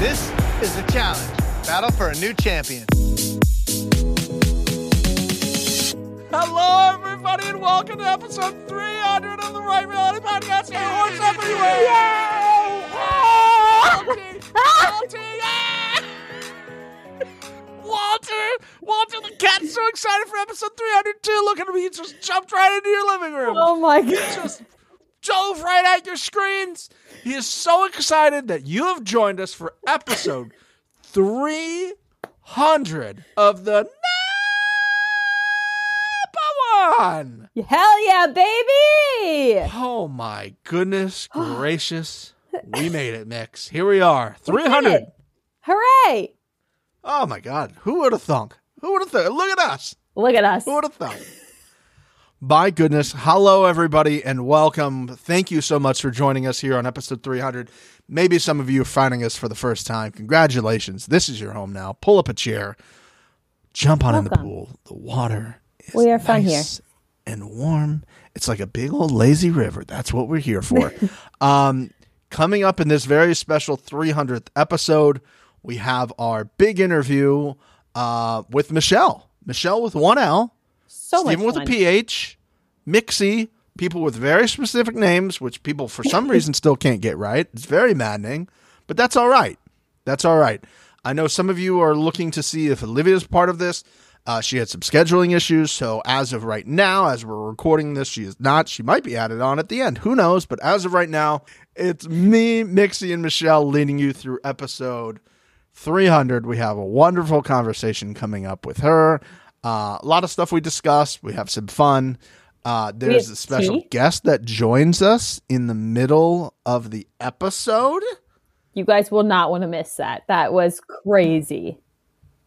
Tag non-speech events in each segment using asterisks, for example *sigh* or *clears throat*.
This is the challenge. Battle for a new champion. Hello, everybody, and welcome to episode 300 of the Right Reality Podcast. Your horse everywhere. Yay! Walter! Walter! Yeah! Walter! Walter, the cat's so excited for episode 302. Look at him. He just jumped right into your living room. Oh my god. Just dove right at your screens. He is so excited that you have joined us for episode 300 of the number one. Hell yeah, baby! Oh my goodness *gasps* gracious. We made it, Mix. Here we are. 300. it. Hooray! Oh my God. Who would have thunk? Who would have thunk? Look at us. Look at us. Who would have thunk? My goodness. Hello, everybody, and welcome. Thank you so much for joining us here on episode 300. Maybe some of you are finding us for the first time. Congratulations. This is your home now. Pull up a chair, jump on in the pool. The water is We are fun here. and warm. It's like a big old lazy river. That's what we're here for. *laughs* um, coming up in this very special 300th episode, we have our big interview uh, with Michele. Michele with one L. so much with a PH, Mixie, people with very specific names, which people for some reason still can't get right. It's very maddening, but that's all right. That's all right. I know some of you are looking to see if Olivia's part of this. Uh, she had some scheduling issues, so as of right now, as we're recording this, she is not. She might be added on at the end. Who knows? But as of right now, it's me, Mixie, and Michele leading you through episode 300. We have a wonderful conversation coming up with her. Uh, a lot of stuff we discuss. We have some fun. Uh, there's a special tea. guest that joins us in the middle of the episode. You guys will not want to miss that. That was crazy.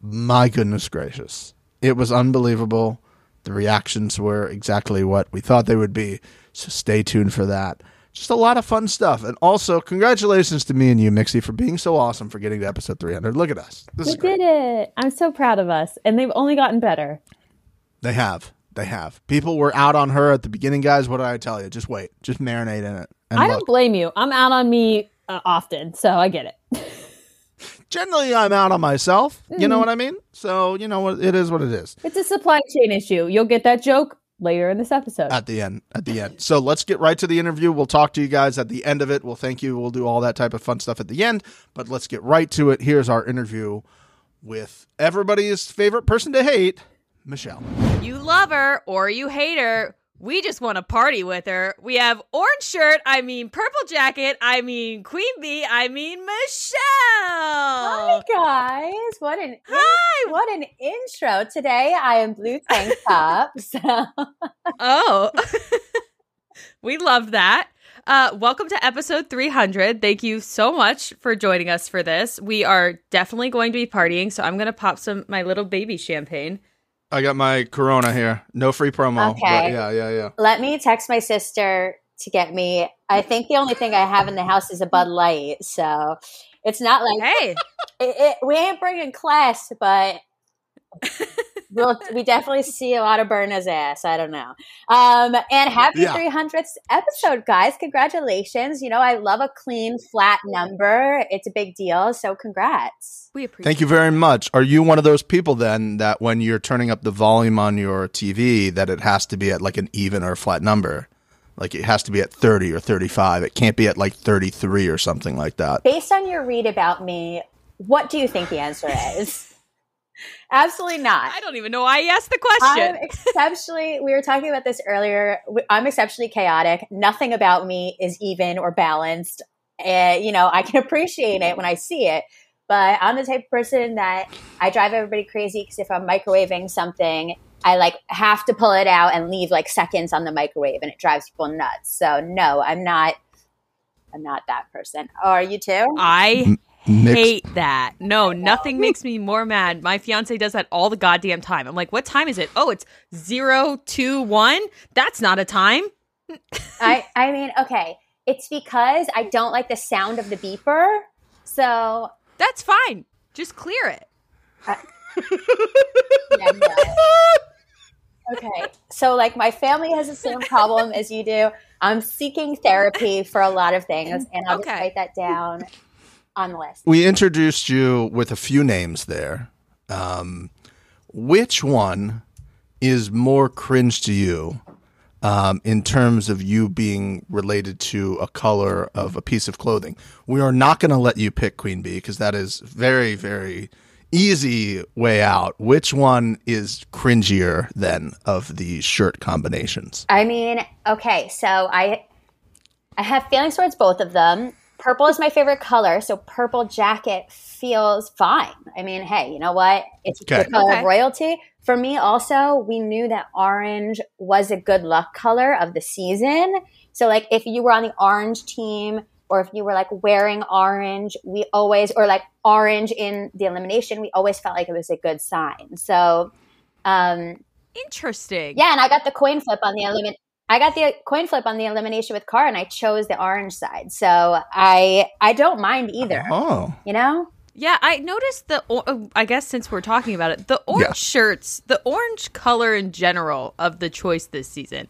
My goodness gracious. It was unbelievable. The reactions were exactly what we thought they would be. So stay tuned for that. Just a lot of fun stuff. And also, congratulations to me and you, Mixie, for being so awesome for getting to episode 300. Look at us. This We did it. I'm so proud of us. And they've only gotten better. They have. They have. People were out on her at the beginning, guys. What did I tell you? Just wait. Just marinate in it. I look. don't blame you. I'm out on me uh, often, so I get it. *laughs* Generally, I'm out on myself. You Mm-hmm. know what I mean? So, you know what? It is what it is. It's a supply chain issue. You'll get that joke later in this episode. At the end. At the end. So let's get right to the interview. We'll talk to you guys at the end of it. We'll thank you. We'll do all that type of fun stuff at the end. But let's get right to it. Here's our interview with everybody's favorite person to hate, Michele. You love her or you hate her. We just want to party with her. We have orange shirt, I mean purple jacket, I mean Queen Bee, I mean Michele. Hi guys, what an Hi. what an intro today. I am blue tank *laughs* top. So *laughs* Oh. *laughs* we love that. Uh, welcome to episode 300. Thank you so much for joining us for this. We are definitely going to be partying, so I'm going to pop some my little baby champagne. I got my Corona here. No free promo. Okay. But yeah, yeah, yeah. let me text my sister to get me. I think the only thing I have in the house is a Bud Light. So it's not like Hey, *laughs* it, it, we ain't bringing class, but *laughs* we'll we definitely see a lot of Berna's ass. I don't know. Um, and happy Yeah. 300th episode, guys! Congratulations. You know I love a clean, flat number. It's a big deal. So congrats. we appreciate Thank you very much. Are you one of those people then that when you're turning up the volume on your TV that it has to be at like an even or flat number? Like it has to be at 30 or 35. It can't be at like 33 or something like that. Based on your read about me, what do you think the answer is? Absolutely not. I don't even know why I asked the question. I'm exceptionally, we were talking about this earlier. I'm exceptionally chaotic. Nothing about me is even or balanced. And, you know, I can appreciate it when I see it, but I'm the type of person that I drive everybody crazy because if I'm microwaving something, I like have to pull it out and leave like seconds on the microwave and it drives people nuts. So no, I'm not, I'm not that person. Oh, are you too? I mm. Mixed- hate that. No, nothing makes me more mad. My fiance does that all the goddamn time. I'm like, what time is it? Oh, it's zero two one. That's not a time. I, I mean, okay. It's because I don't like the sound of the beeper. So That's fine. Just clear it. Yeah, no. okay. So, like, my family has the same problem as you do. I'm seeking therapy for a lot of things, and I'll just write that down. On the list. We introduced you with a few names there. Um, which one is more cringe to you um, in terms of you being related to a color of a piece of clothing? We are not going to let you pick Queen Bee because that is very, very easy way out. Which one is cringier than of the shirt combinations? I mean, okay, so I I have feelings towards both of them. Purple is my favorite color, so purple jacket feels fine. I mean, hey, you know what? It's Okay. the color Okay. of royalty. For me, also, we knew that orange was a good luck color of the season. So, like, if you were on the orange team, or if you were like wearing orange, we always, or like orange in the elimination, we always felt like it was a good sign. So, um, Interesting. yeah, and I got the coin flip on the elimin. I got the coin flip on the elimination with Car, and I chose the orange side. So I I don't mind either. Oh, You know, Yeah, I noticed the. or- uh, I guess since we're talking about it, the orange Yeah. shirts, the orange color in general of the choice this season.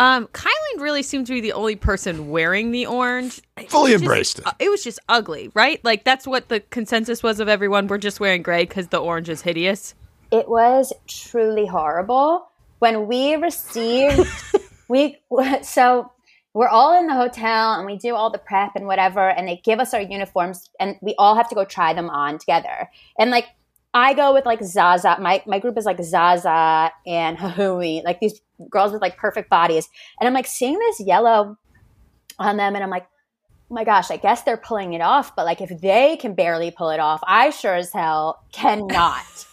Um, Kylie really seemed to be the only person wearing the orange. It Fully was just- embraced it. It was just ugly, right? Like that's what the consensus was of everyone. We're just wearing gray because the orange is hideous. it was truly horrible when we received *laughs* we *laughs* so we're all in the hotel and we do all the prep and whatever and they give us our uniforms and we all have to go try them on together. And like i go with like zaza. My, my group is like zaza and Hahui, like these girls with like perfect bodies. And i'm like seeing this yellow on them and i'm like oh my gosh i guess they're pulling it off but like if they can barely pull it off i sure as hell *laughs* cannot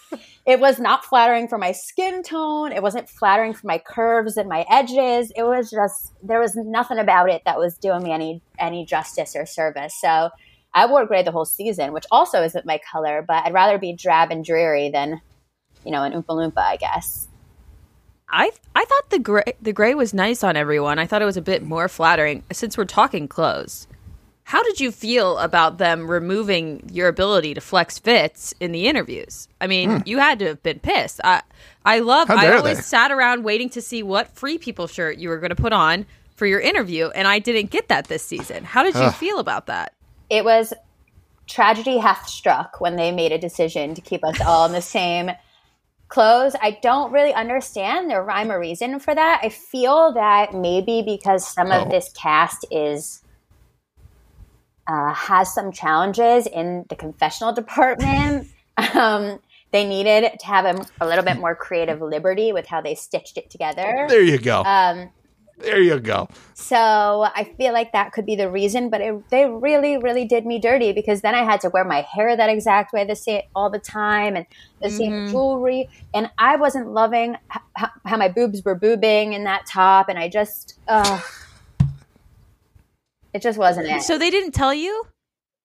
it was not flattering for my skin tone. It wasn't flattering for my curves and my edges. It was just there was nothing about it that was doing me any any justice or service. So I wore gray the whole season, which also isn't my color, but I'd rather be drab and dreary than, you know, an Oompa Loompa, I guess. I I thought the gray the gray was nice on everyone. I thought it was a bit more flattering. Since we're talking clothes, how did you feel about them removing your ability to flex fits in the interviews? I mean, you had to have been pissed. I I love. I always they? sat around waiting to see what free people shirt you were going to put on for your interview, and I didn't get that this season. How did you feel about that? It was tragedy hath struck when they made a decision to keep us all in the same clothes. I don't really understand the rhyme or reason for that. I feel that maybe because some Oh. of this cast is uh, has some challenges in the confessional department. *laughs* um, they needed to have a, a little bit more creative liberty with how they stitched it together. there you go. Um, there you go. so I feel like that could be the reason, but it, they really, really did me dirty because then I had to wear my hair that exact way the same all the time and the same jewelry, and I wasn't loving h- h- how my boobs were boobing in that top, and I just, uh, it just wasn't it. So they didn't tell you?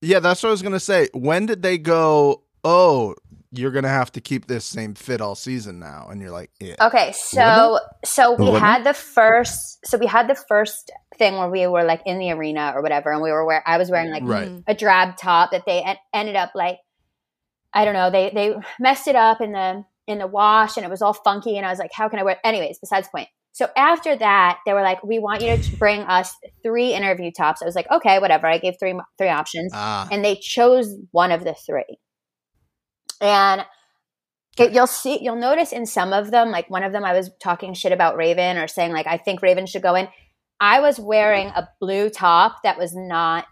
Yeah, that's what I was gonna say. When did they go? Oh, you're gonna have to keep this same fit all season now, and you're like, yeah. Okay, so so we Wouldn't had the first so we had the first thing where we were like in the arena or whatever, and we were wearing I was wearing like Right. a drab top that they en- ended up like I don't know they they messed it up in the in the wash and it was all funky and I was like how can I wear anyways besides the point. So after that they were like we want you to bring us three interview tops. I was like okay whatever. I gave three three options Ah, and they chose one of the three. And you'll see, you'll notice in some of them, like one of them, I was talking shit about Raven or saying like I think Raven should go in. I was wearing a blue top that was not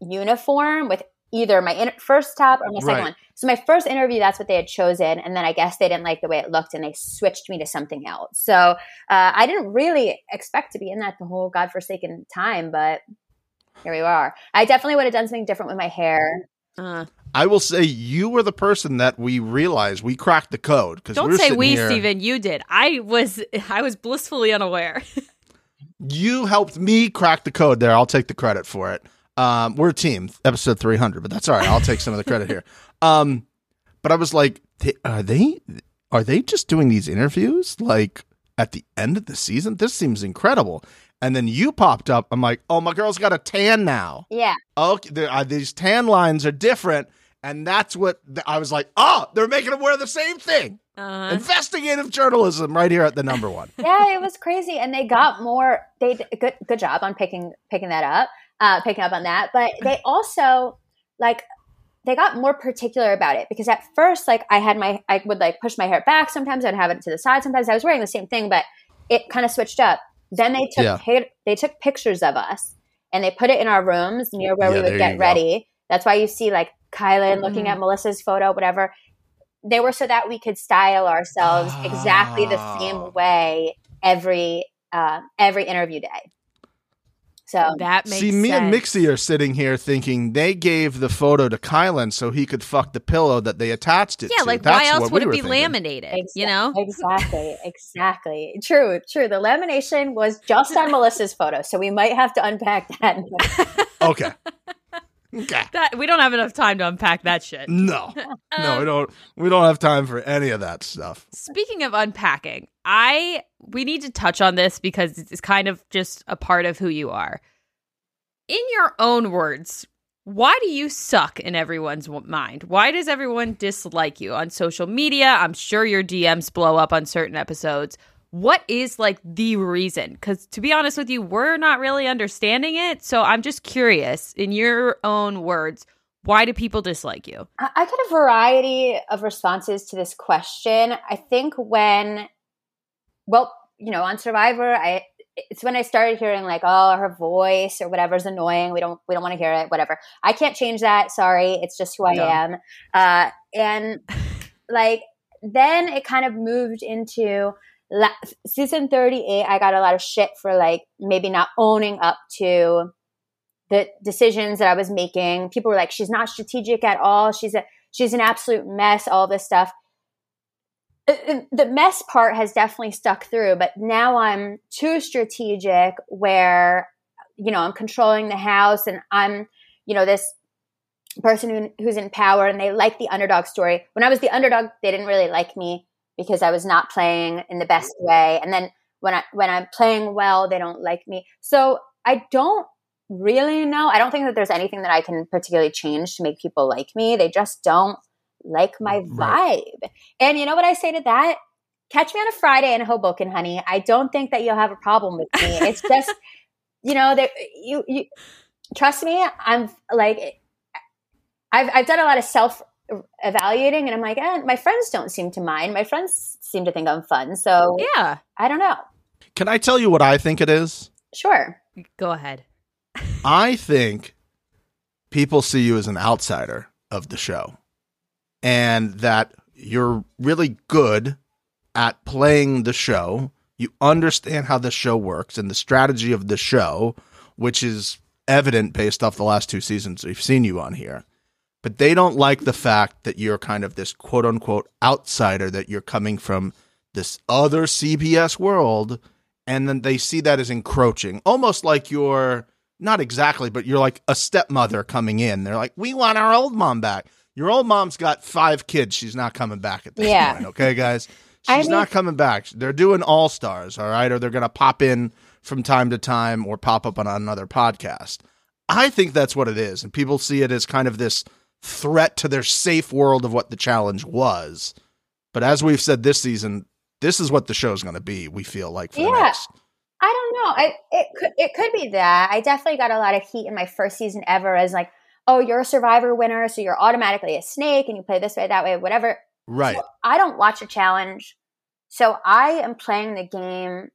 uniform with either my in- first top or my second Right. one. So my first interview, that's what they had chosen, and then I guess they didn't like the way it looked, and they switched me to something else. So uh, I didn't really expect to be in that the whole godforsaken time, but here we are. I definitely would have done something different with my hair. Uh, I will say you were the person that we realized we cracked the code because don't we were say we, here- Stephen. You did. I was I was blissfully unaware. *laughs* You helped me crack the code there. I'll take the credit for it. Um, we're a team, episode 300, but that's all right. I'll take some of the credit here. Um, but I was like, "They- are they are they just doing these interviews like at the end of the season? This seems incredible. And then you popped up. I'm like, oh, my girl's got a tan now. Yeah. Okay, there these tan lines are different, and that's what th- I was like. Oh, they're making them wear the same thing. Uh, Investigative journalism, right here at the number one. *laughs* yeah, it was crazy, and they got more. They good good job on picking picking that up, uh, picking up on that. But they also like they got more particular about it because at first like i had my i would like push my hair back sometimes i'd have it to the side sometimes i was wearing the same thing but it kind of switched up then they took Yeah. they took pictures of us and they put it in our rooms near where Yeah, we would you get go. Ready that's why you see like kyland looking Mhm. at melissa's photo whatever they were so that we could style ourselves exactly the Ah. same way every uh, every interview day so That makes See, me sense. and Mixie are sitting here thinking they gave the photo to Kyland so he could fuck the pillow that they attached it to. Yeah, to. like That's why else what would we it be thinking. laminated? You know? exactly *laughs* exactly true true the lamination was just on *laughs* melissa's photo so we might have to unpack that Okay. *laughs* Okay. That we don't have enough time to unpack that shit. No. *laughs* No, Um, we don't we don't have time for any of that stuff. Speaking of unpacking, I we need to touch on this because it's kind of just a part of who you are. In your own words, why do you suck in everyone's mind? Why does everyone dislike you on social media? I'm sure your DMs blow up on certain episodes. What is like the reason? Cuz to be honest with you, we're not really understanding it. So I'm just curious in your own words, why do people dislike you? I I get a variety of responses to this question. I think when, well, you know, on Survivor, I it's when I started hearing like, oh, her voice or whatever is annoying. We don't we don't want to hear it. Whatever. I can't change that. Sorry, it's just who I No. am. Uh, and like then it kind of moved into la- season thirty eight. I got a lot of shit for like maybe not owning up to the decisions that I was making. People were like, "She's not strategic at all. She's a she's an absolute mess." All this stuff. Uh, uh, The mess part has definitely stuck through, but now I'm too strategic. Where you know I'm controlling the house, and I'm you know this person who, who's in power, and they like the underdog story. When I was the underdog, they didn't really like me because I was not playing in the best way, and then when I when I'm playing well, they don't like me. So I don't really know. I don't think that there's anything that I can particularly change to make people like me. They just don't like my mm, vibe. Right. And you know what I say to that? Catch me on a Friday in Hoboken, honey. I don't think that you'll have a problem with me. It's *laughs* just, you know, that you you trust me. I'm like, I've I've done a lot of self evaluating, and I'm like, eh, my friends don't seem to mind. My friends seem to think I'm fun. So Yeah, I don't know. Can I tell you what I think it is? Sure. go ahead. *laughs* I think people see you as an outsider of the show and that you're really good at playing the show. You understand how the show works and the strategy of the show, which is evident based off the last two seasons we've seen you on here. But they don't like the fact that you're kind of this quote unquote outsider, that you're coming from this other CBS world. And then they see that as encroaching, almost like you're not exactly, but you're like a stepmother coming in. They're like, we want our old mom back. Your old mom's got five kids. She's not coming back at this Yeah. point. Okay, guys? *laughs* I She's mean- not coming back. They're doing all stars, all right? Or they're going to pop in from time to time or pop up on another podcast. I think that's what it is. And people see it as kind of this threat to their safe world of what the challenge was. But as we've said this season, this is what the show's going to be, we feel like, for the Yeah. next. I don't know. I it could it could be that. I definitely got a lot of heat in my first season ever as like, oh, you're a survivor winner, so you're automatically a snake and you play this way, that way, whatever. Right. I don't watch a challenge. So I am playing the game.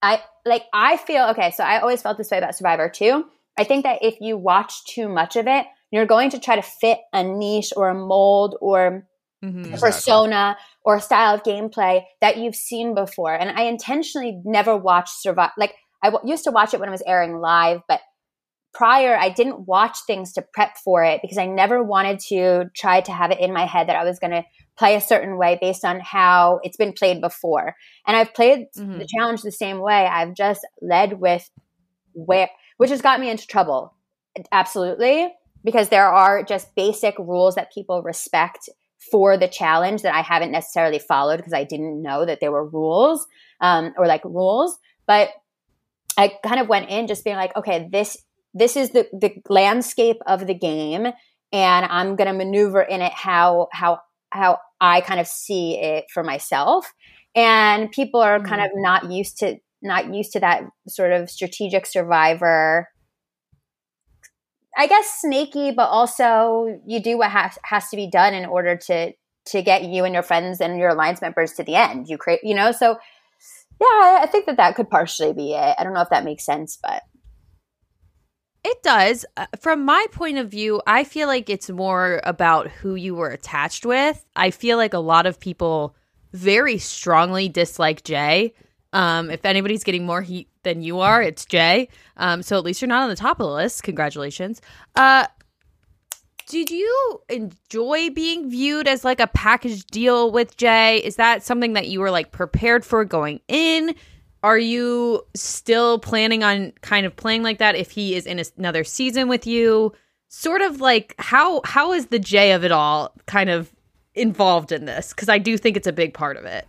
I like I feel okay, so I always felt this way about Survivor too. I think that if you watch too much of it, you're going to try to fit a niche or a mold or Mhm. Exactly. persona or style of gameplay that you've seen before. And I intentionally never watched Survive. Like I w- used to watch it when it was airing live, but prior I didn't watch things to prep for it because I never wanted to try to have it in my head that I was going to play a certain way based on how it's been played before. And I've played Mhm. the challenge the same way. I've just led with where, which has got me into trouble. Absolutely. Because there are just basic rules that people respect for the challenge that I haven't necessarily followed because I didn't know that there were rules um, or like rules. But I kind of went in just being like, okay, this this is the the landscape of the game, and I'm going to maneuver in it how how how I kind of see it for myself. And people are kind of not used to not used to that sort of strategic survivor I guess snaky, but also you do what has has to be done in order to to get you and your friends and your alliance members to the end. You create, you know, so yeah, I think that that could partially be it. I don't know if that makes sense, but It does. Uh, From my point of view, I feel like it's more about who you were attached with. I feel like a lot of people very strongly dislike Jay. Um, if anybody's getting more heat than you are, it's Jay. Um, so at least you're not on the top of the list. Congratulations. Uh, did you enjoy being viewed as like a package deal with Jay? Is that something that you were like prepared for going in? Are you still planning on kind of playing like that if he is in another season with you? Sort of like how how is the Jay of it all kind of involved in this? Because I do think it's a big part of it.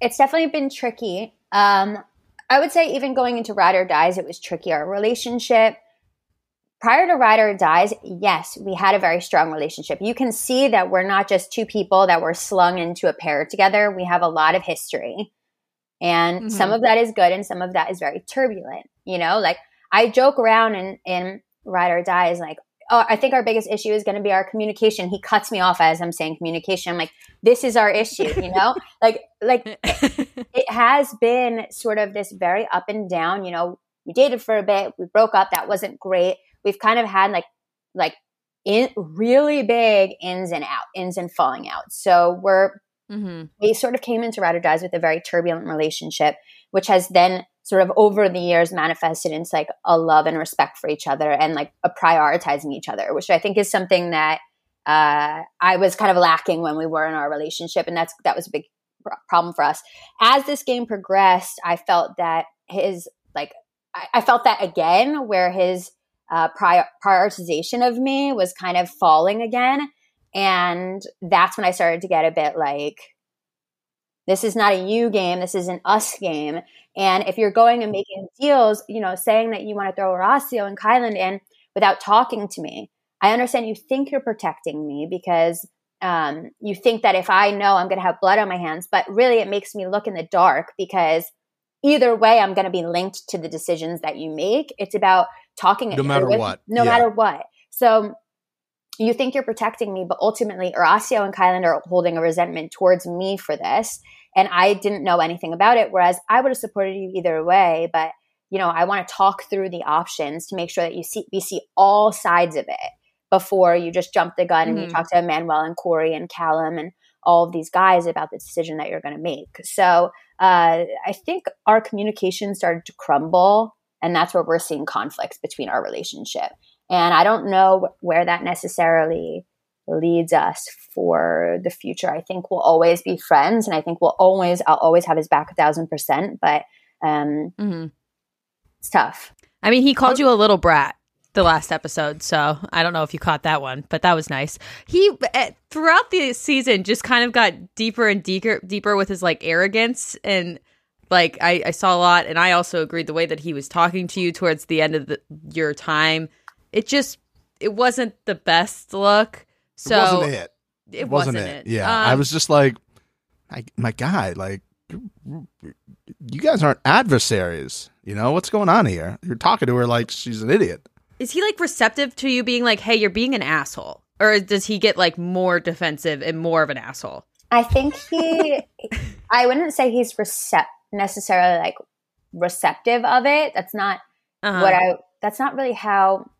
it's definitely been tricky. Um, I would say even going into Ride or Dies, it was tricky. Our relationship prior to Ride or Dies, yes, we had a very strong relationship. You can see that we're not just two people that were slung into a pair together. We have a lot of history. And Mhm. some of that is good and some of that is very turbulent. You know, like I joke around in, in Ride or Die is like, oh, I think our biggest issue is going to be our communication. He cuts me off as I'm saying communication. I'm like, this is our issue, you *laughs* know? like, like *laughs* it has been sort of this very up and down, you know, we dated for a bit, we broke up, that wasn't great. We've kind of had like like in really big ins and out, ins and falling out. So we're hmm we sort of came into Ride or Dies with a very turbulent relationship, which has then sort of over the years manifested into like a love and respect for each other and like a prioritizing each other, which I think is something that uh, I was kind of lacking when we were in our relationship, and that's that was a big problem for us. As this game progressed, I felt that his like I, I felt that again, where his uh, prior, prioritization of me was kind of falling again. And that's when I started to get a bit like, this is not a you game, this is an us game. And if you're going and making deals, you know, saying that you want to throw Horacio and Kyland in without talking to me, I understand you think you're protecting me because um, you think that if I know I'm going to have blood on my hands, but really it makes me look in the dark because either way, I'm going to be linked to the decisions that you make. It's about talking No matter with- what. No Yeah. matter what. So you think you're protecting me, but ultimately Horacio and Kyland are holding a resentment towards me for this. And I didn't know anything about it. Whereas I would have supported you either way. But, you know, I want to talk through the options to make sure that you see we see all sides of it before you just jump the gun and you Mhm. talk to Emanuel and Corey and Callum and all of these guys about the decision that you're going to make. So uh, I think our communication started to crumble, and that's where we're seeing conflicts between our relationship. And I don't know where that necessarily leads us for the future. I think we'll always be friends, and I think we'll always, I'll always have his back a thousand percent. But um, hmm it's tough. I mean, he called you a little brat the last episode, so I don't know if you caught that one, but that was nice. He eh, throughout the season just kind of got deeper and deeper, deeper with his like arrogance and like I, I saw a lot, and I also agreed the way that he was talking to you towards the end of the, your time. It just it wasn't the best look. So it wasn't it. It wasn't, wasn't, it. it. Yeah, Um, I was just like, my, my guy, like, you you guys aren't adversaries. You know what's going on here? You're talking to her like she's an idiot. Is he like receptive to you being like, "Hey, you're being an asshole," or does he get like more defensive and more of an asshole? I think he, I wouldn't say he's recept necessarily like receptive of it. That's not Uh-huh. what I that's not really how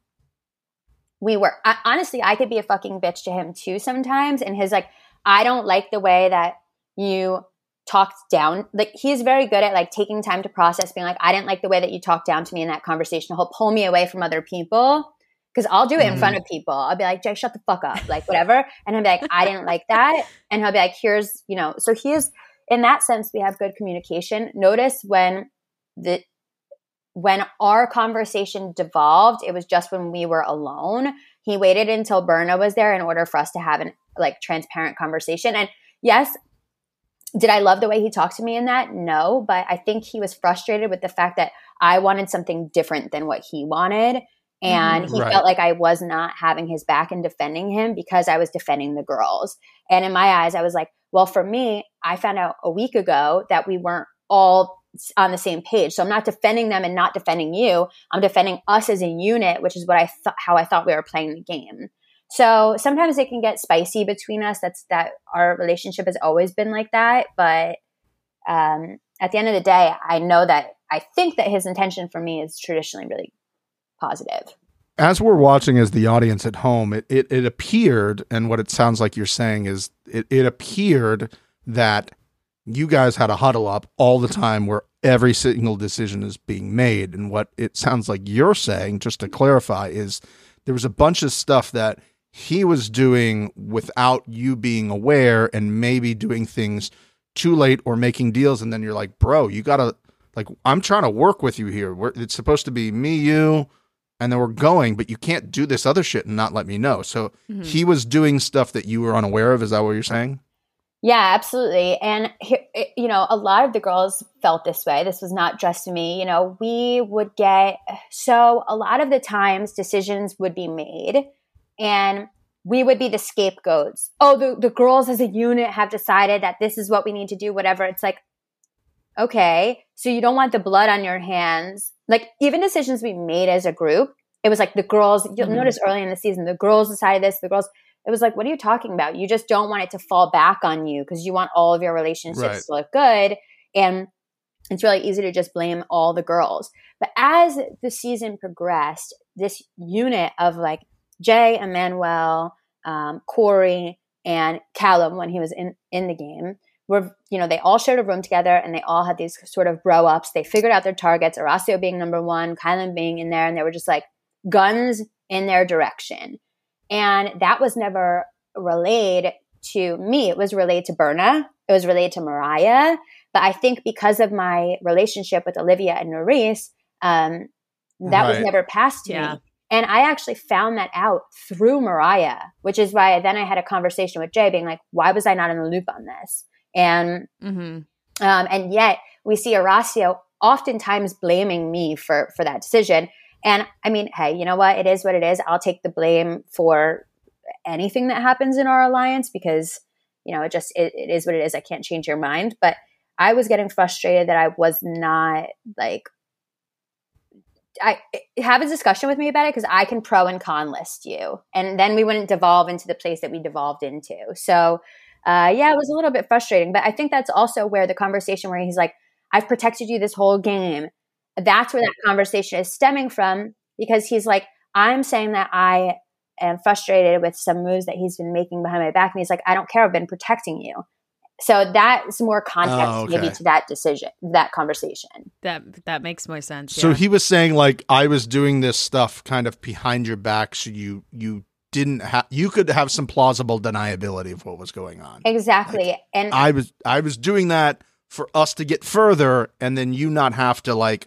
we were. I, honestly, I could be a fucking bitch to him too sometimes. And his like, I don't like the way that you talked down. Like he's very good at like taking time to process, being like, I didn't like the way that you talked down to me in that conversation. He'll pull me away from other people. Cause I'll do it in Mhm. front of people. I'll be like, Jay, shut the fuck up. Like whatever. And he'll be like, I didn't like that. And he'll be like, here's, you know, so he is in that sense, we have good communication. Notice when the when our conversation devolved, it was just when we were alone. He waited until Berna was there in order for us to have an like transparent conversation. And yes, did I love the way he talked to me in that? No, but I think he was frustrated with the fact that I wanted something different than what he wanted. Mm-hmm. And he Right. felt like I was not having his back and defending him because I was defending the girls. And in my eyes, I was like, well, for me, I found out a week ago that we weren't all s- on the same page. So I'm not defending them and not defending you. I'm defending us as a unit, which is what I thought how I thought we were playing the game. So sometimes it can get spicy between us. That's that our relationship has always been like that. But um, at the end of the day, I know that I think that his intention for me is traditionally really positive. As we're watching as the audience at home, it, it, it appeared, and what it sounds like you're saying is it, it appeared that you guys had a huddle up all the time where every single decision is being made. And what it sounds like you're saying, just to clarify, is there was a bunch of stuff that he was doing without you being aware and maybe doing things too late or making deals. And then you're like, bro, you got to, like, I'm trying to work with you here. We're, it's supposed to be me, you, and then we're going, but you can't do this other shit and not let me know. So Mhm. he was doing stuff that you were unaware of. Is that what you're saying? Yeah, absolutely. And you know, a lot of the girls felt this way. This was not just me. You know, we would get so a lot of the times decisions would be made and we would be the scapegoats. Oh, the, the girls as a unit have decided that this is what we need to do, whatever. It's like, okay, so you don't want the blood on your hands. Like even decisions we made as a group, it was like the girls, you'll Mhm. notice early in the season, the girls decided this, the girls, it was like, what are you talking about? You just don't want it to fall back on you because you want all of your relationships Right. to look good. And it's really easy to just blame all the girls. But as the season progressed, this unit of like Jay, Emanuel, um, Corey, and Callum, when he was in, in the game, were, you know, they all shared a room together and they all had these sort of bro ups. They figured out their targets, Horacio being number one, Kyland being in there, and they were just like guns in their direction. And that was never relayed to me. It was relayed to Berna. It was relayed to Mariah. But I think because of my relationship with Olivia and Nurys, um, that was never passed to Yeah. me. And I actually found that out through Mariah, which is why then I had a conversation with Jay being like, why was I not in the loop on this? And hmm um, and yet we see Horacio oftentimes blaming me for for that decision. And I mean, hey, you know what? It is what it is. I'll take the blame for anything that happens in our alliance because you know it just it, it is what it is. I can't change your mind. But I was getting frustrated that I was not like I have a discussion with me about it because I can pro and con list you, and then we wouldn't devolve into the place that we devolved into. So, uh, yeah, it was a little bit frustrating, but I think that's also where the conversation where he's like, "I've protected you this whole game," that's where that conversation is stemming from because he's like, "I'm saying that I am frustrated with some moves that he's been making behind my back," and he's like, "I don't care. I've been protecting you." So that's more context Oh, maybe to that decision, that conversation. That that makes more sense. So yeah. he was saying like I was doing this stuff kind of behind your back, so you you didn't have you could have some plausible deniability of what was going on. Exactly. and I was I was doing that for us to get further, and then you not have to like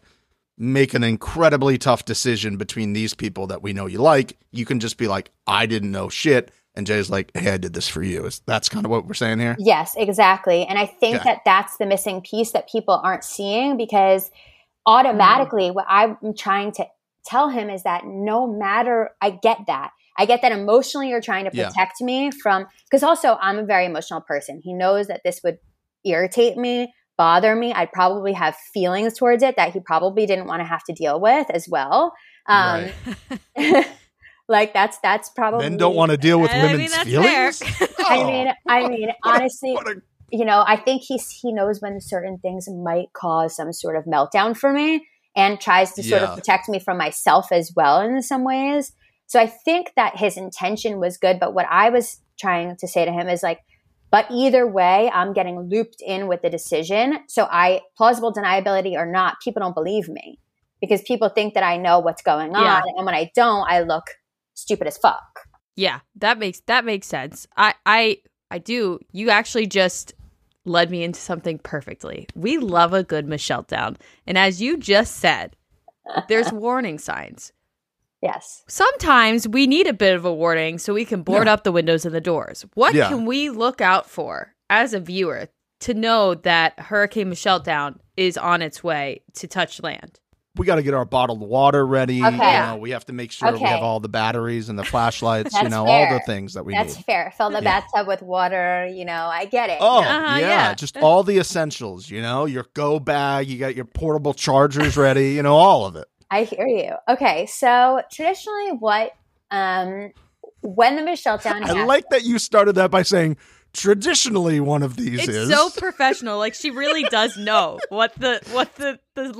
make an incredibly tough decision between these people that we know you like. You can just be like, I didn't know shit, and Jay's like, Hey, I did this for you. Is that's kind of what we're saying here? Yes, exactly. And I think Okay. that that's the missing piece that people aren't seeing because automatically mm. what I'm trying to tell him is that no matter, I get that. I get that emotionally you're trying to Yeah. protect me from, because also I'm a very emotional person. He knows that this would irritate me, bother me. I'd probably have feelings towards it that he probably didn't want to have to deal with as well. Um, *laughs* like that's, that's probably. Men don't want to deal with I mean, women's that's feelings. fair. *laughs* I mean, I mean, honestly, What a- you know, I think he's he knows when certain things might cause some sort of meltdown for me and tries to sort Yeah. of protect me from myself as well in some ways. So I think that his intention was good, but what I was trying to say to him is like, but either way, I'm getting looped in with the decision. So I plausible deniability or not, people don't believe me because people think that I know what's going on, Yeah. and when I don't, I look stupid as fuck. Yeah, that makes that makes sense. I I I do. You actually just led me into something perfectly. We love a good Michele down. And as you just said, there's *laughs* warning signs. Yes. Sometimes we need a bit of a warning so we can board Yeah. up the windows and the doors. What Yeah. can we look out for as a viewer to know that Hurricane Michele down is on its way to touch land? we got to get our bottled water ready. Okay. You know, we have to make sure we have all the batteries and the flashlights. you That's know, all the things that we That's need. fair. Fill the Yeah. bathtub with water. You know, I get it. Oh Uh-huh, yeah. yeah. just all the essentials. You know, your go bag. You got your portable chargers ready. You know, all of it. I hear you. Okay, so traditionally, what um when the Michelle Town *laughs* I like that you started that by saying traditionally one of these It's is so professional. Like she really does know what the what the the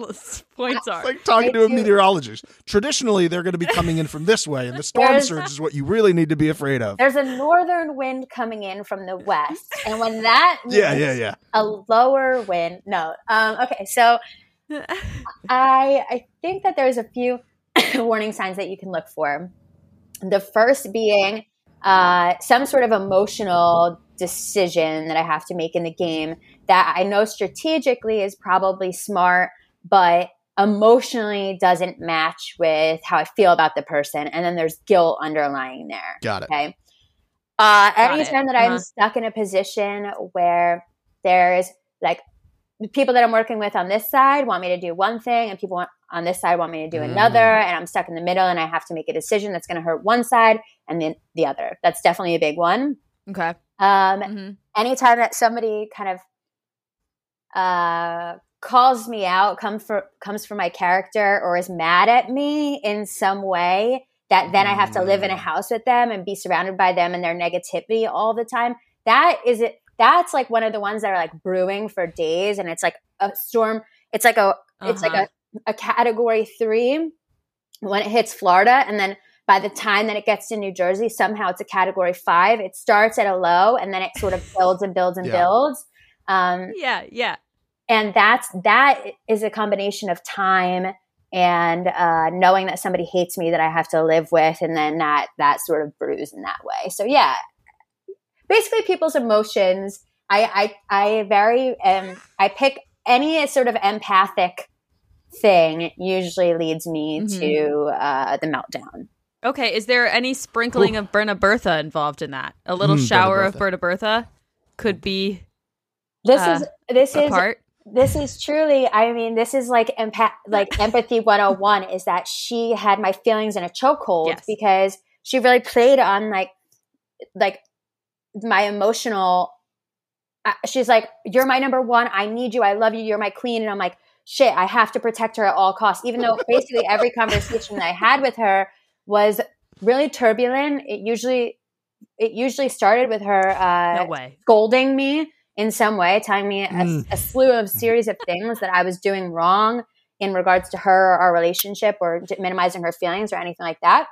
points are. It's like talking I to a meteorologist. Traditionally, they're going to be coming in from this way, and the storm There's- surge is what you really need to be afraid of. there's a northern wind coming in from the west, and when that *laughs* Yeah, yeah, yeah. a lower wind. No, um, okay, so *laughs* I I think that there's a few *coughs* warning signs that you can look for. The first being uh, some sort of emotional decision that I have to make in the game that I know strategically is probably smart, but emotionally doesn't match with how I feel about the person. And then there's guilt underlying there. Got it. Okay. Uh, Got anytime it. that I'm Uh-huh. stuck in a position where there's like the people that I'm working with on this side want me to do one thing, and people want, on this side want me to do Mm. another, and I'm stuck in the middle, and I have to make a decision that's going to hurt one side and then the other. That's definitely a big one. okay. Um, Mhm. anytime that somebody kind of uh, calls me out, comes for comes for my character, or is mad at me in some way, that then I have to live in a Mm. house with them and be surrounded by them and their negativity all the time. That is it. That's like one of the ones that are like brewing for days, and it's like a storm. It's like a it's like Uh-huh. a, a category three when it hits Florida, and then by the time that it gets to New Jersey, somehow it's a category five. It starts at a low, and then it sort of builds and builds and Yeah. builds. Um, Yeah, yeah. and that's that is a combination of time and uh, knowing that somebody hates me that I have to live with, and then that that sort of brews in that way. So yeah, basically people's emotions. I I I very um I pick any sort of empathic thing usually leads me Mhm. to uh, the meltdown. Okay, is there any sprinkling of Berna Bertha involved in that? A little Mm, Berna shower of Bertha. Berna Bertha could be This Uh, is this a is part. this is truly i mean this is like empath like *laughs* empathy 101 is that she had my feelings in a chokehold Yes. because she really played on like like my emotional uh, she's like you're my number one i need you i love you you're my queen and i'm like shit i have to protect her at all costs even though basically every conversation that i had with her was really turbulent it usually it usually started with her uh No way. scolding me in some way, telling me a, Mm. a slew of series of things that I was doing wrong in regards to her, or our relationship, or minimizing her feelings or anything like that.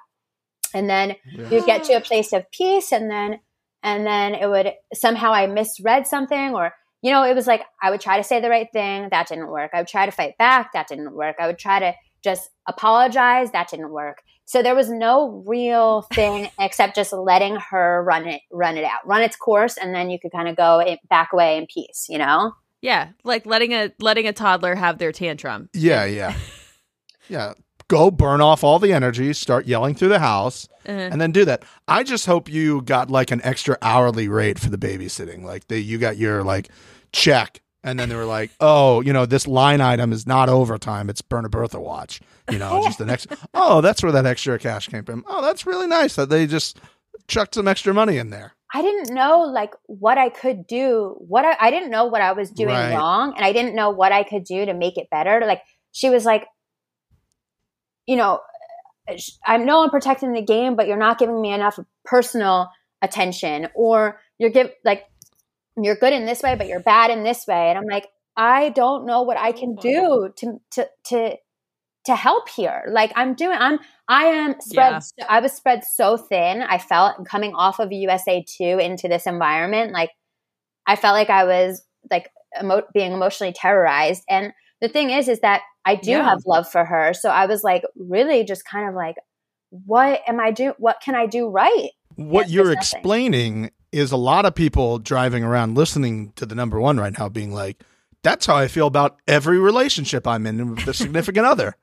And then Yeah. you get to a place of peace, and then and then it would somehow I misread something, or you know, it was like I would try to say the right thing, that didn't work. I would try to fight back, that didn't work. I would try to just apologize, that didn't work. So there was no real *laughs* thing except just letting her run it, run it out, run its course, and then you could kind of go in, back away in peace. You know? Yeah, like letting a letting a toddler have their tantrum. Yeah, yeah. *laughs* Yeah. Go burn off all the energy, start yelling through the house, Uh, and then do that. I just hope you got like an extra hourly rate for the babysitting. Like they, you got your like check, and then they were like, *laughs* oh, you know, this line item is not overtime. It's Berna Bertha watch. You know, just the next. *laughs* Oh, that's where that extra cash came from. Oh, that's really nice that they just chucked some extra money in there. I didn't know like what I could do. What I, I didn't know what I was doing Right. wrong, and I didn't know what I could do to make it better. Like she was like, you know, I know I'm protecting the game, but you're not giving me enough personal attention, or you're give like you're good in this way, but you're bad in this way, and I'm like, I don't know what I can do mm-hmm. to to to to help here. Like I'm doing, I'm I am spread. Yeah. I was spread so thin. I felt coming off of USA two into this environment, like I felt like I was like emo- being emotionally terrorized. And the thing is, is that I do Yeah. have love for her. So I was like, really, just kind of like, what am I do? What can I do right? What Yeah, you're explaining is a lot of people driving around listening to the number one right now being like, that's how I feel about every relationship I'm in with a significant *laughs* other.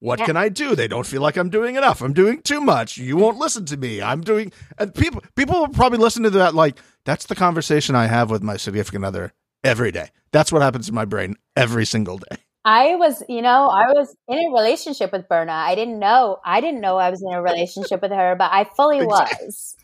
What Yeah. can I do? They don't feel like I'm doing enough. I'm doing too much. You won't listen to me. I'm doing and people people will probably listen to that like that's the conversation I have with my significant other every day. That's what happens in my brain every single day. I was, you know, I was in a relationship with Berna. I didn't know. I didn't know I was in a relationship with her, but I fully Exactly. was.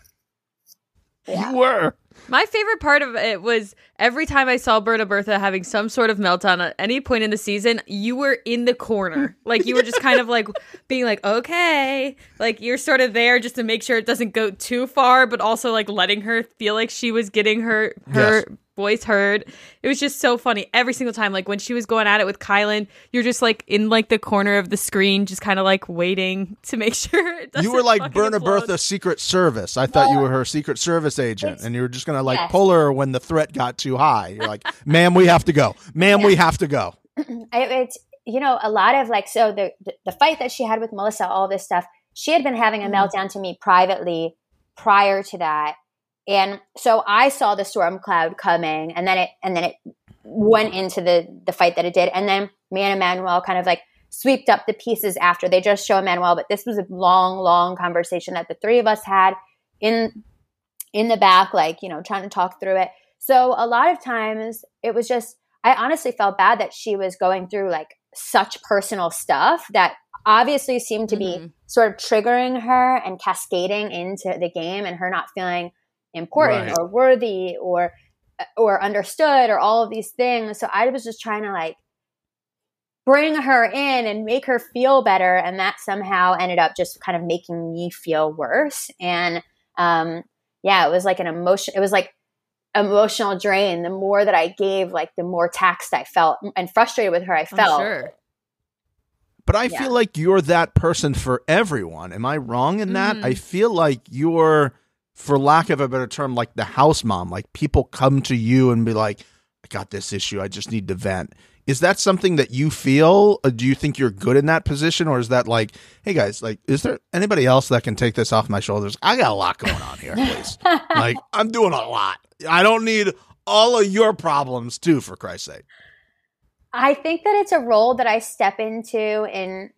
Yeah. You were. My favorite part of it was every time I saw Berna Bertha having some sort of meltdown at any point in the season, you were in the corner. Like you were just kind of like *laughs* being like, okay. Like you're sort of there just to make sure it doesn't go too far, but also like letting her feel like she was getting her her Yes. Voice heard. It was just so funny every single time. Like when she was going at it with Kyland, you're just like in like the corner of the screen, just kind of like waiting *laughs* to make sure it doesn't You were like fucking Berna explode. Bertha Secret Service. I thought you were her Secret Service agent, and you were just gonna like Yes. pull her when the threat got too high. You're like, "Ma'am, we have to go. Ma'am, we have to go." *clears throat* I, it's you know a lot of like so the, the the fight that she had with Melissa, all this stuff. She had been having a mm-hmm. meltdown to me privately prior to that, and so I saw the storm cloud coming, and then it and then it went into the the fight that it did, and then me and Emanuel kind of like sweeped up the pieces after they just show Emanuel, but this was a long, long conversation that the three of us had in in the back, like you know, trying to talk through it. So a lot of times it was just I honestly felt bad that she was going through like such personal stuff that obviously seemed to be Mhm. sort of triggering her and cascading into the game and her not feeling important Right. or worthy or or understood or all of these things. So I was just trying to like bring her in and make her feel better and that somehow ended up just kind of making me feel worse and um yeah, it was like an emotion it was like emotional drain. The more that I gave, like the more taxed I felt and frustrated with her I I'm felt. sure. But I Yeah. feel like you're that person for everyone. Am I wrong in that? Mhm. I feel like you're, for lack of a better term, like the house mom. Like people come to you and be like, I got this issue. I just need to vent. Is that something that you feel? Uh, Do you think you're good in that position? Or is that like, hey guys, like, is there anybody else that can take this off my shoulders? I got a lot going on here, please. *laughs* like, I'm doing a lot. I don't need all of your problems too, for Christ's sake. I think that it's a role that I step into in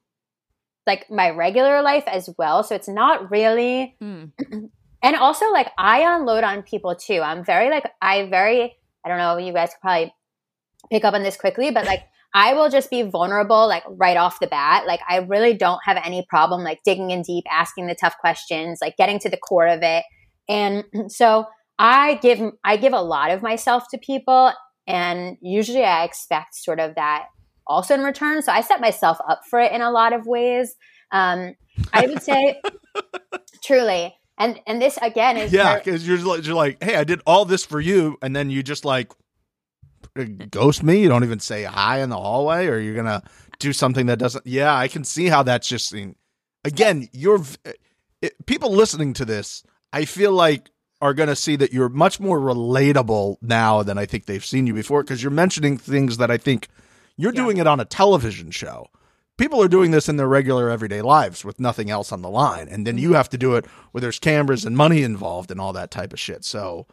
like my regular life as well. So it's not really Mm. *clears throat* and also like I unload on people too. I'm very like I very I don't know, you guys could probably pick up on this quickly, but like *laughs* I will just be vulnerable like right off the bat. Like I really don't have any problem like digging in deep, asking the tough questions, like getting to the core of it. And *clears throat* so I give I give a lot of myself to people and usually I expect sort of that also in return. So I set myself up for it in a lot of ways. Um, I would say *laughs* truly. And and this again is Yeah, because you're, like- you're like, hey, I did all this for you, and then you just like uh, ghost me. You don't even say hi in the hallway, or you're gonna do something that doesn't. Yeah, I can see how that's just. Again, you're uh, it, people listening to this. I feel like are going to see that you're much more relatable now than I think they've seen you before because you're mentioning things that I think you're Yeah. doing it on a television show. People are doing this in their regular everyday lives with nothing else on the line. And then you have to do it where there's cameras and money involved and all that type of shit. So,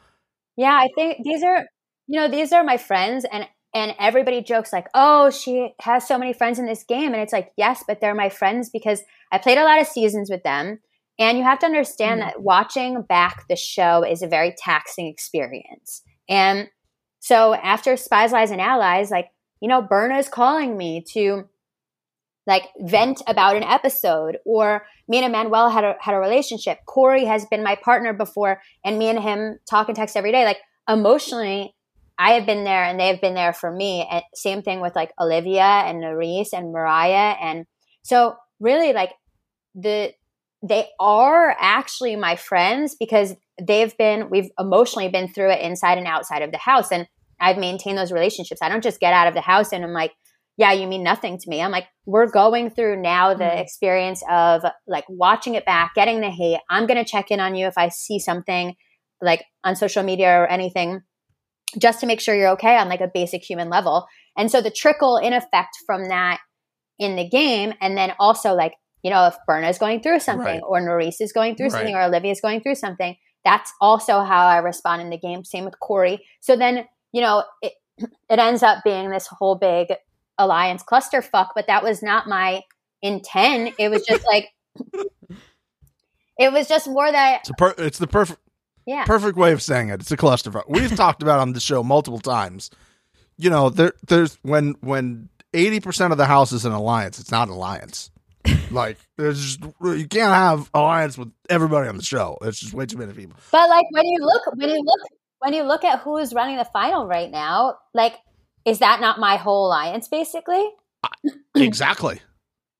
Yeah, I think these are, you know, these are my friends, and and everybody jokes like, "Oh, she has so many friends in this game," and it's like, yes, but they're my friends because I played a lot of seasons with them, and you have to understand Mhm. that watching back the show is a very taxing experience, and so after Spies, Lies, and Allies, like you know, Berna is calling me to like vent about an episode or me and Emanuel had a had a relationship. Corey has been my partner before and me and him talk and text every day. Like emotionally, I have been there and they have been there for me. And same thing with like Olivia and Nurys and Mariah. And so really like the they are actually my friends because they've been we've emotionally been through it inside and outside of the house. And I've maintained those relationships. I don't just get out of the house and I'm like, yeah, you mean nothing to me. I'm like, we're going through now the Mhm. experience of like watching it back, getting the hate. I'm going to check in on you if I see something like on social media or anything just to make sure you're okay on like a basic human level. And so the trickle in effect from that in the game, and then also like, you know, if Berna is going through something Right. or Nurys is going through something or Olivia is going through something, that's also how I respond in the game. Same with Corey. So then, you know, it, *clears throat* it ends up being this whole big alliance clusterfuck, but that was not my intent. It was just like, it was just more that, it's, per- it's the perfect yeah. perfect way of saying it. It's a clusterfuck. We've talked about on the show multiple times. You know, there there's when when eighty percent of the house is an alliance. It's not an alliance. like there's just, you can't have alliance with everybody on the show. It's just way too many people. But like when you look when you look when you look at who is running the final right now, like is that not my whole alliance basically? exactly.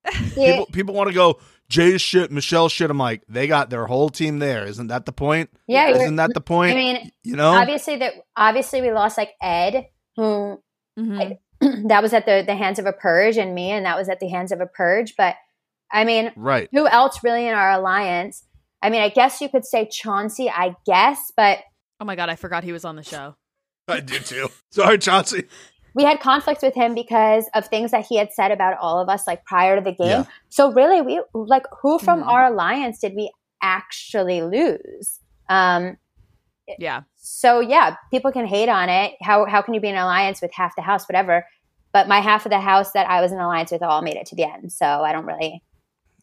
*clears throat* Yeah. People people want to go Jay's shit, Michele's shit. I'm like, they got their whole team there. Isn't that the point? Yeah, Isn't that the point? I mean, you know, obviously that obviously we lost like Ed, who Mhm. *clears throat* that was at the the hands of a purge, and me, and that was at the hands of a purge. But I mean, right? who else really in our alliance? I mean, I guess you could say Chauncey, I guess, but Oh my god, I forgot he was on the show. I do too. Sorry, Chauncey. We had conflict with him because of things that he had said about all of us like prior to the game. Yeah. So really we like who from Mhm. our alliance did we actually lose? Um Yeah. so yeah, people can hate on it. How how can you be in an alliance with half the house, whatever? But my half of the house that I was in alliance with all made it to the end. So I don't really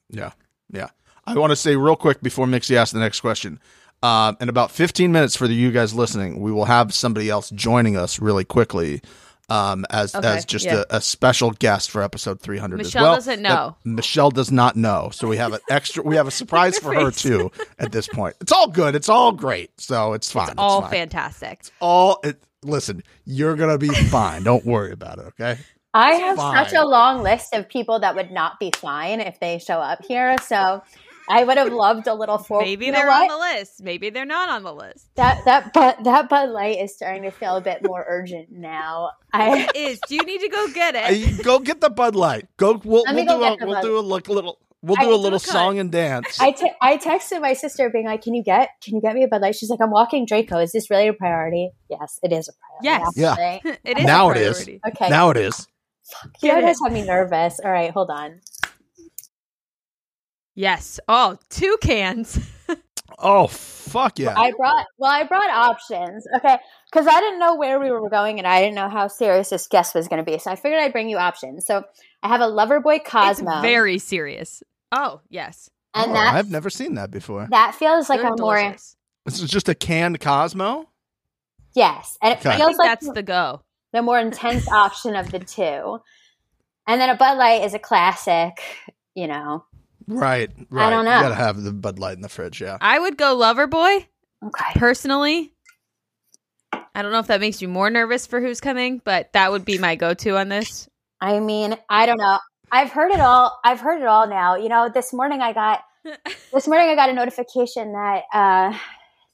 Yeah, yeah. I want to say real quick before Mixie asks the next question. Um, in about 15 minutes for the, you guys listening, we will have somebody else joining us really quickly um, as Okay, as just yeah. a, a special guest for episode 300 Michele as well. doesn't that know. Michele does not know, so we have an *laughs* extra. We have a surprise for her too. At this point, it's all good. It's all great. So it's fine. It's all fine. fantastic. all. It, listen, you're gonna be fine. Don't worry about it. Okay. I have fine. such a long list of people that would not be fine if they show up here. So I would have loved a little for Maybe you know they're what? on the list. Maybe they're not on the list. That that but that Bud Light is starting to feel a bit more urgent now. I Is do you need to go get it? Hey, go get the Bud Light. Go. We'll, we'll go do a we'll Bud- do a like, little. We'll do a little song and dance. I, te- I texted my sister being like, "Can you get can you get me a Bud Light?" She's like, "I'm walking Draco. Is this really a priority?" Yes, it is a priority. Yes. Yeah. *laughs* it is Now a it is. Okay. now it is. you guys it. have me nervous. All right, hold on. Yes. Oh, two cans. *laughs* Oh fuck yeah! I brought well, I brought options. Okay, because I didn't know where we were going and I didn't know how serious this guest was going to be, so I figured I'd bring you options. So I have a Loverboy Cosmo, It's very serious. Oh, yes. and Oh, that I've never seen that before. that feels like They're a more. This is just a canned Cosmo. yes, and it Okay. I feels think like that's the go. the more intense option of the two. And then a Bud Light is a classic, you know. Right, right. I don't know. You gotta have the Bud Light in the fridge. Yeah. I would go lover boy Okay. personally. I don't know if that makes you more nervous for who's coming, but that would be my go-to on this. I mean, I don't know. I've heard it all. I've heard it all now. You know, this morning I got *laughs* this morning I got a notification that uh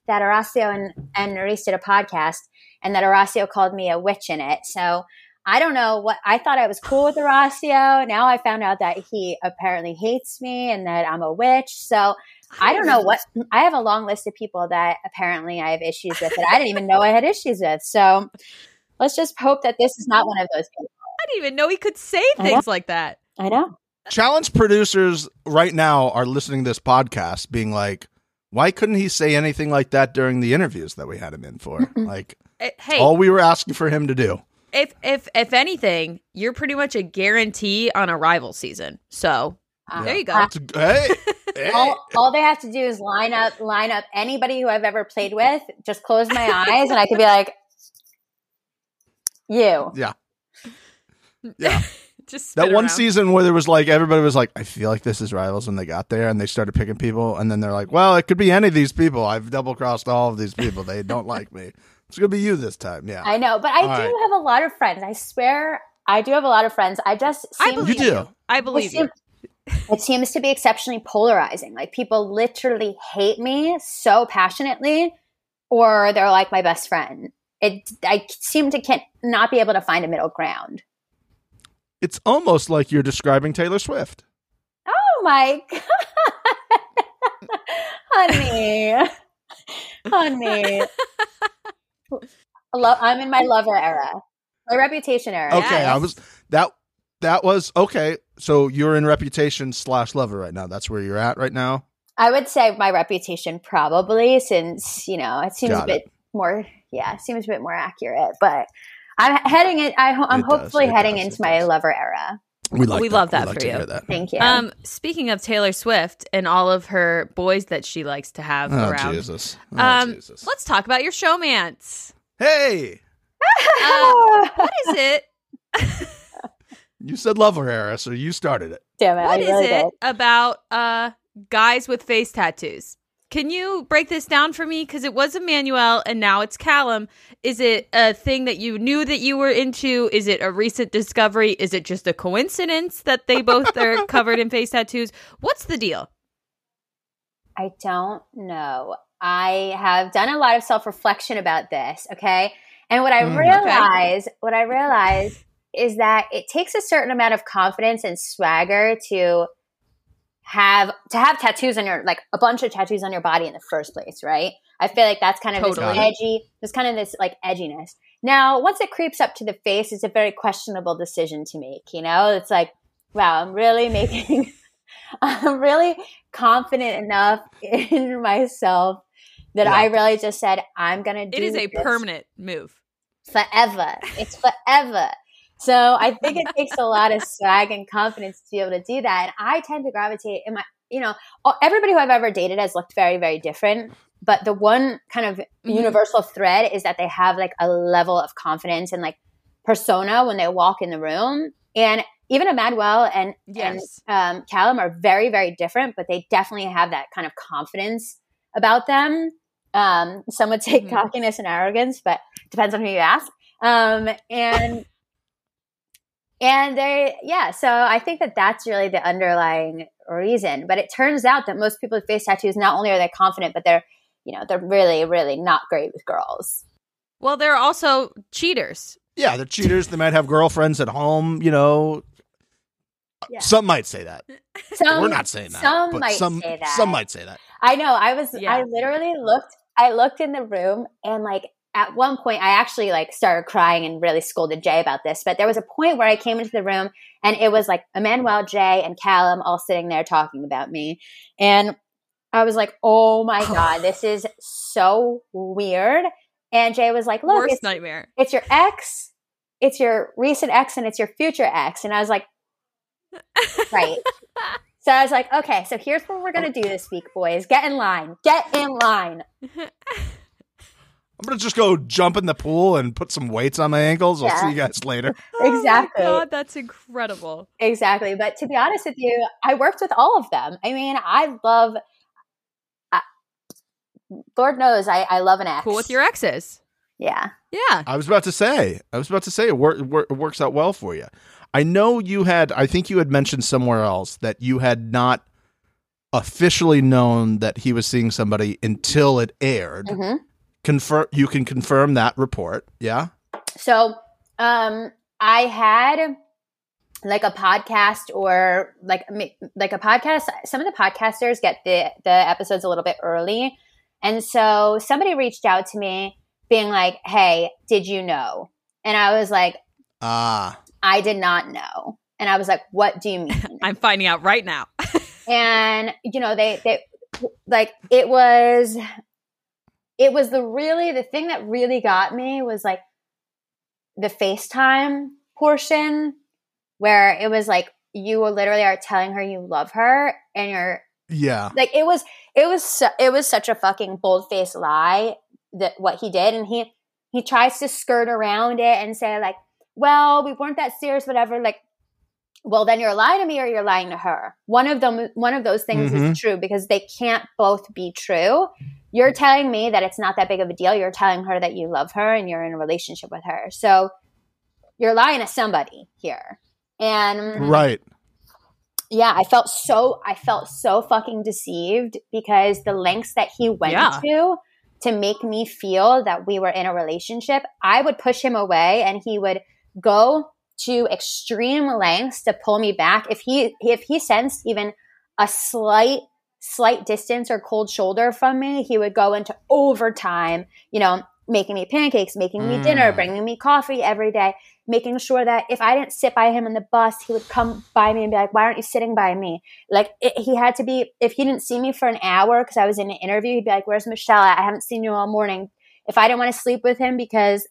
that Horacio and and Nurys did a podcast and that Horacio called me a witch in it. So I don't know what I thought I was cool with Horacio. Now I found out that he apparently hates me and that I'm a witch. So I don't know what I have a long list of people that apparently I have issues with that I didn't even know I had issues with. So let's just hope that this is not one of those people. I didn't even know he could say things like that. I know. Challenge producers right now are listening to this podcast, being like, "Why couldn't he say anything like that during the interviews that we had him in for? like, Eh, Hey, all we were asking for him to do." If if if anything, you're pretty much a guarantee on a rival season. So Uh, there you go. It's a- hey, hey. all, all they have to do is line up line up anybody who I've ever played with, just close my eyes and I could be like you. yeah, *laughs* yeah. Just That spin one around. season where there was like everybody was like, "I feel like this is rivals," when they got there and they started picking people, and then they're like, "Well, it could be any of these people. I've double crossed all of these people. They don't like me. It's gonna be you this time." Yeah, I know, but I All do right. have a lot of friends. I swear I do have a lot of friends. I just I believe You do. I it, believe you. seem- it seems to be exceptionally polarizing. Like people literally hate me so passionately or they're like my best friend. It I seem to can not be able to find a middle ground. it's almost like you're describing Taylor Swift. Oh my *laughs* god. honey. *laughs* honey. Lo- I'm in my lover era. My reputation era. Okay, I was that. That was okay. So you're in reputation slash lover right now. That's where you're at right now. I would say my reputation probably since, you know, it seems Got a bit more yeah, it seems a bit more accurate, but I'm heading it I ho- I'm It does, hopefully it heading does, into my does. lover era. We like We that. love that like for to you. hear that. Thank you. Um, speaking of Taylor Swift and all of her boys that she likes to have Oh around, Jesus! Oh, um, Jesus. let's talk about your showmance. Hey, Uh, what is it? You said love her era, so you started it. Damn it! What I is really it did. about uh guys with face tattoos? Can you break this down for me? Because it was Emanuel and now it's Callum. Is it a thing that you knew that you were into? Is it a recent discovery? Is it just a coincidence that they both are *laughs* covered in face tattoos? What's the deal? I don't know. I have done a lot of self reflection about this. Okay, and what I Mm. realize, what I realize is that it takes a certain amount of confidence and swagger to have to have tattoos on your like a bunch of tattoos on your body in the first place, right? I feel like that's kind of Totally. this edgy, there's kind of this like edginess. Now, once it creeps up to the face, it's a very questionable decision to make. You know, it's like, wow, I'm really *laughs* making, I'm really confident enough in myself that I really just said I'm gonna do. It is a this permanent move. forever. It's forever. So I think it takes a lot of swag and confidence to be able to do that. And I tend to gravitate in my, you know, everybody who I've ever dated has looked very, very different. But the one kind of Mhm. universal thread is that they have like a level of confidence and like persona when they walk in the room. And even Emanuel and, Yes. and um, Callum are very, very different, but they definitely have that kind of confidence about them. Um, some would say Mhm. cockiness and arrogance, but depends on who you ask. Um, and and they, yeah. So I think that that's really the underlying reason. But it turns out that most people with face tattoos not only are they confident, but they're you know they're really, really not great with girls. Well, they're also cheaters. Yeah, they're cheaters. They might have girlfriends at home. You know, Yeah. some might say that. *laughs* Some, We're not saying that. Some might some, say that. Some might say that. I know. I was. Yeah. I literally looked. I looked in the room and like at one point I actually like started crying and really scolded Jay about this. But there was a point where I came into the room and it was like Emanuel, Jay, and Callum all sitting there talking about me, and I was like, "Oh my *sighs* god, this is so weird." And Jay was like, "Look, Worst it's, nightmare. it's your ex, it's your recent ex, and it's your future ex." And I was like, "Right." *laughs* So I was like, okay, so here's what we're gonna do this week, boys. Get in line. Get in line. *laughs* I'm gonna just go jump in the pool and put some weights on my ankles. I'll Yeah. see you guys later. *laughs* Exactly. Oh my God, that's incredible. Exactly. But to be honest with you, I worked with all of them. I mean, I love. I, Lord knows, I, I love an ex. Cool with your exes. Yeah. Yeah. I was about to say. I was about to say it, wor- wor- it works out well for you. I know you had. I think you had mentioned somewhere else that you had not officially known that he was seeing somebody until it aired. hmm Confirm. You can confirm that report. Yeah. So, um, I had like a podcast or like ma- like a podcast. Some of the podcasters get the the episodes a little bit early, and so somebody reached out to me, being like, "Hey, did you know?" And I was like, Ah. "I did not know." And I was like, "What do you mean?" *laughs* I'm finding out right now. *laughs* and you know they they like it was it was the really the thing that really got me was like the FaceTime portion where it was like you literally are telling her you love her and you're Yeah. like it was it was su- it was such a fucking bold faced lie that what he did and he he tries to skirt around it and say like well we weren't that serious whatever like well then you're lying to me or you're lying to her one of them one of those things Mhm. is true because they can't both be true you're telling me that it's not that big of a deal you're telling her that you love her and you're in a relationship with her so you're lying to somebody here and Right. yeah, I felt so I felt so fucking deceived because the lengths that he went Yeah. to to make me feel that we were in a relationship, I would push him away and he would go to extreme lengths to pull me back. If he if he sensed even a slight slight distance or cold shoulder from me, he would go into overtime, you know, making me pancakes, making me dinner, Mm. bringing me coffee every day making sure that if I didn't sit by him on the bus, he would come by me and be like, "Why aren't you sitting by me?" Like it, he had to be. If he didn't see me for an hour because I was in an interview, he'd be like, "Where's Michele? I haven't seen you all morning." If I didn't want to sleep with him because,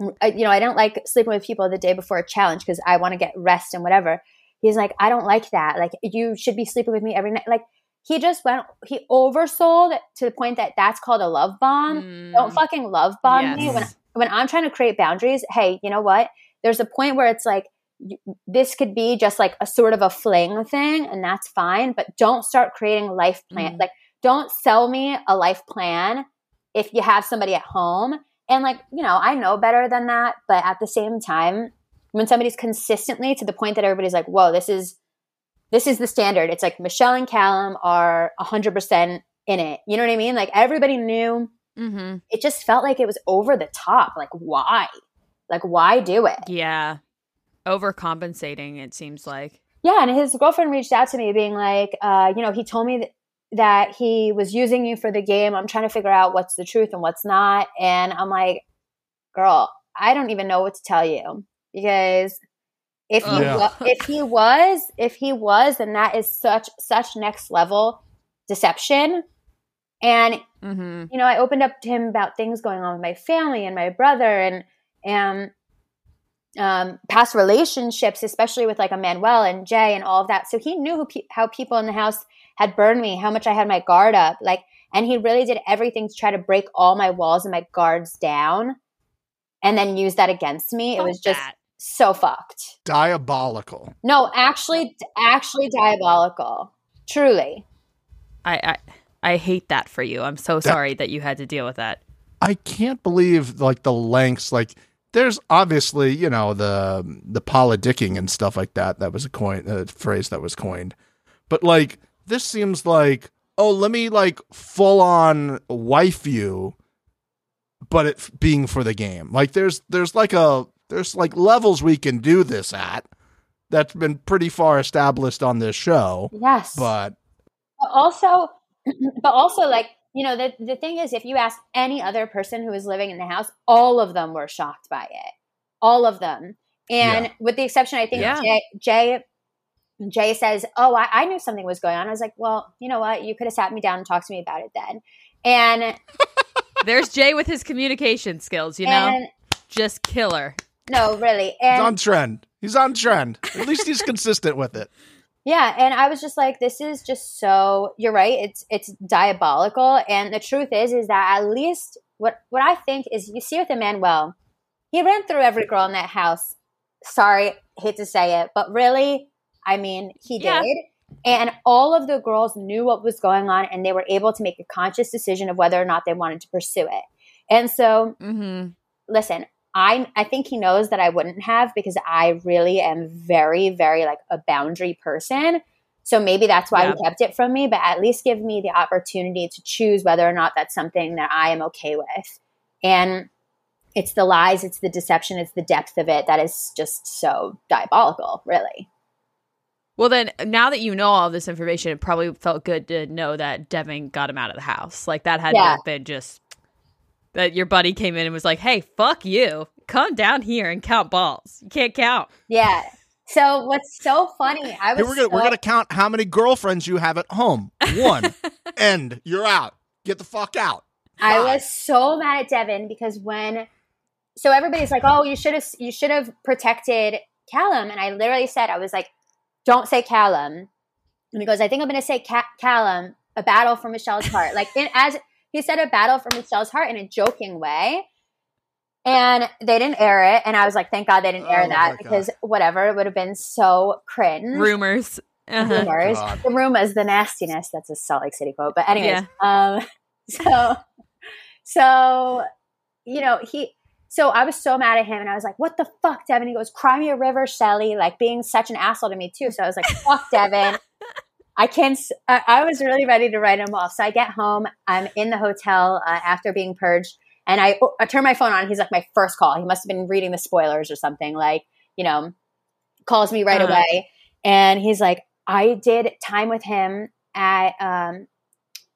you know, I don't like sleeping with people the day before a challenge because I want to get rest and whatever. He's like, "I don't like that. Like you should be sleeping with me every night." Like he just went. He oversold to the point that that's called a love bomb Mm. don't fucking love bomb me when when I'm trying to create boundaries. Hey, you know what? There's a point where it's like you, this could be just like a sort of a fling thing, and that's fine. But don't start creating life plan. Mhm. Like, don't sell me a life plan if you have somebody at home. And like, you know, I know better than that, but at the same time, when somebody's consistently to the point that everybody's like, "Whoa, this is this is the standard." It's like Michele and Callum are hundred percent in it. You know what I mean? Like everybody knew. Mm-hmm. It just felt like it was over the top. Like why? Like why do it? Yeah. Overcompensating, it seems like. Yeah, and his girlfriend reached out to me, being like, uh, you know, he told me that, that he was using you for the game. I'm trying to figure out what's the truth and what's not. And I'm like, girl, I don't even know what to tell you because if he Yeah. wa- if he was if he was, then that is such such next level deception. And Mm-hmm. you know, I opened up to him about things going on with my family and my brother and and um, past relationships, especially with like Emanuel and Jay and all of that. So he knew who pe- how people in the house had burned me, how much I had my guard up, like, and he really did everything to try to break all my walls and my guards down, and then use that against me. it was just so fucked. Diabolical. No, actually, actually diabolical. Truly. I, I I hate that for you. I'm so sorry that you had to deal with that. I can't believe like the lengths. Like, there's obviously you know the the politicking and stuff like that. That was a coin a phrase that was coined, but like this seems like oh let me like full on wife you, but it f- being for the game. Like there's there's like a there's like levels we can do this at. That's been pretty far established on this show, Yes. but But also, *clears throat* but also, like you know, the the thing is, if you ask any other person who was living in the house, all of them were shocked by it. All of them, and Yeah. with the exception, I think Yeah. Jay, Jay Jay says, "Oh, I, I knew something was going on." I was like, "Well, you know what? You could have sat me down and talked to me about it then." And *laughs* There's Jay with his communication skills, you know? and Just killer. no, really, he's on trend. He's on trend. At least he's consistent with it. Yeah, and I was just like, this is just so. You're right. It's it's diabolical, and the truth is, is that at least what what I think is, you see with Emanuel, he ran through every girl in that house. Sorry, hate to say it, but really, I mean, he did. Yeah. And all of the girls knew what was going on, and they were able to make a conscious decision of whether or not they wanted to pursue it. And so, Mm-hmm. listen, I I think he knows that I wouldn't have because I really am very very like a boundary person. So maybe that's why Yeah. he kept it from me, but at least give me the opportunity to choose whether or not that's something that I am okay with. And it's the lies, it's the deception, it's the depth of it that is just so diabolical, really. Well, then, now that you know all this information, it probably felt good to know that Devin got him out of the house. Like, that had to Yeah. been just that your buddy came in and was like, hey, fuck you. Come down here and count balls. You can't count. Yeah. So what's so funny? I was Here we're gonna we're gonna count how many girlfriends you have at home. One. *laughs* End. You're out. Get the fuck out. I was so mad at Devin because when so everybody's like, "Oh, you should have you should have protected Callum," and I literally said, "I was like, don't say Callum," and he goes, "I think I'm going to say Ca- Callum, a battle for Michele's heart." Like in as he said, a battle for Michele's heart in a joking way. And they didn't air it, and I was like, "Thank God they didn't air Oh my that God. because whatever it would have been so cringe." Rumors. Uh-huh. rumors. God. The rumors, the nastiness. That's a Salt Lake City quote. But anyways, um, *laughs* so so you know he. So I was so mad at him, and I was like, "What the fuck, Devin?" He goes, "Cry me a river, Shelly," like being such an asshole to me too. So I was like, "Fuck, Devin." *laughs* I can't. I was really ready to write him off. So I get home. I'm in the hotel uh, after being purged, and I, I turn my phone on. He's like my first call. He must have been reading the spoilers or something. Like you know, calls me right Uh-huh. away, and he's like, I did time with him at um,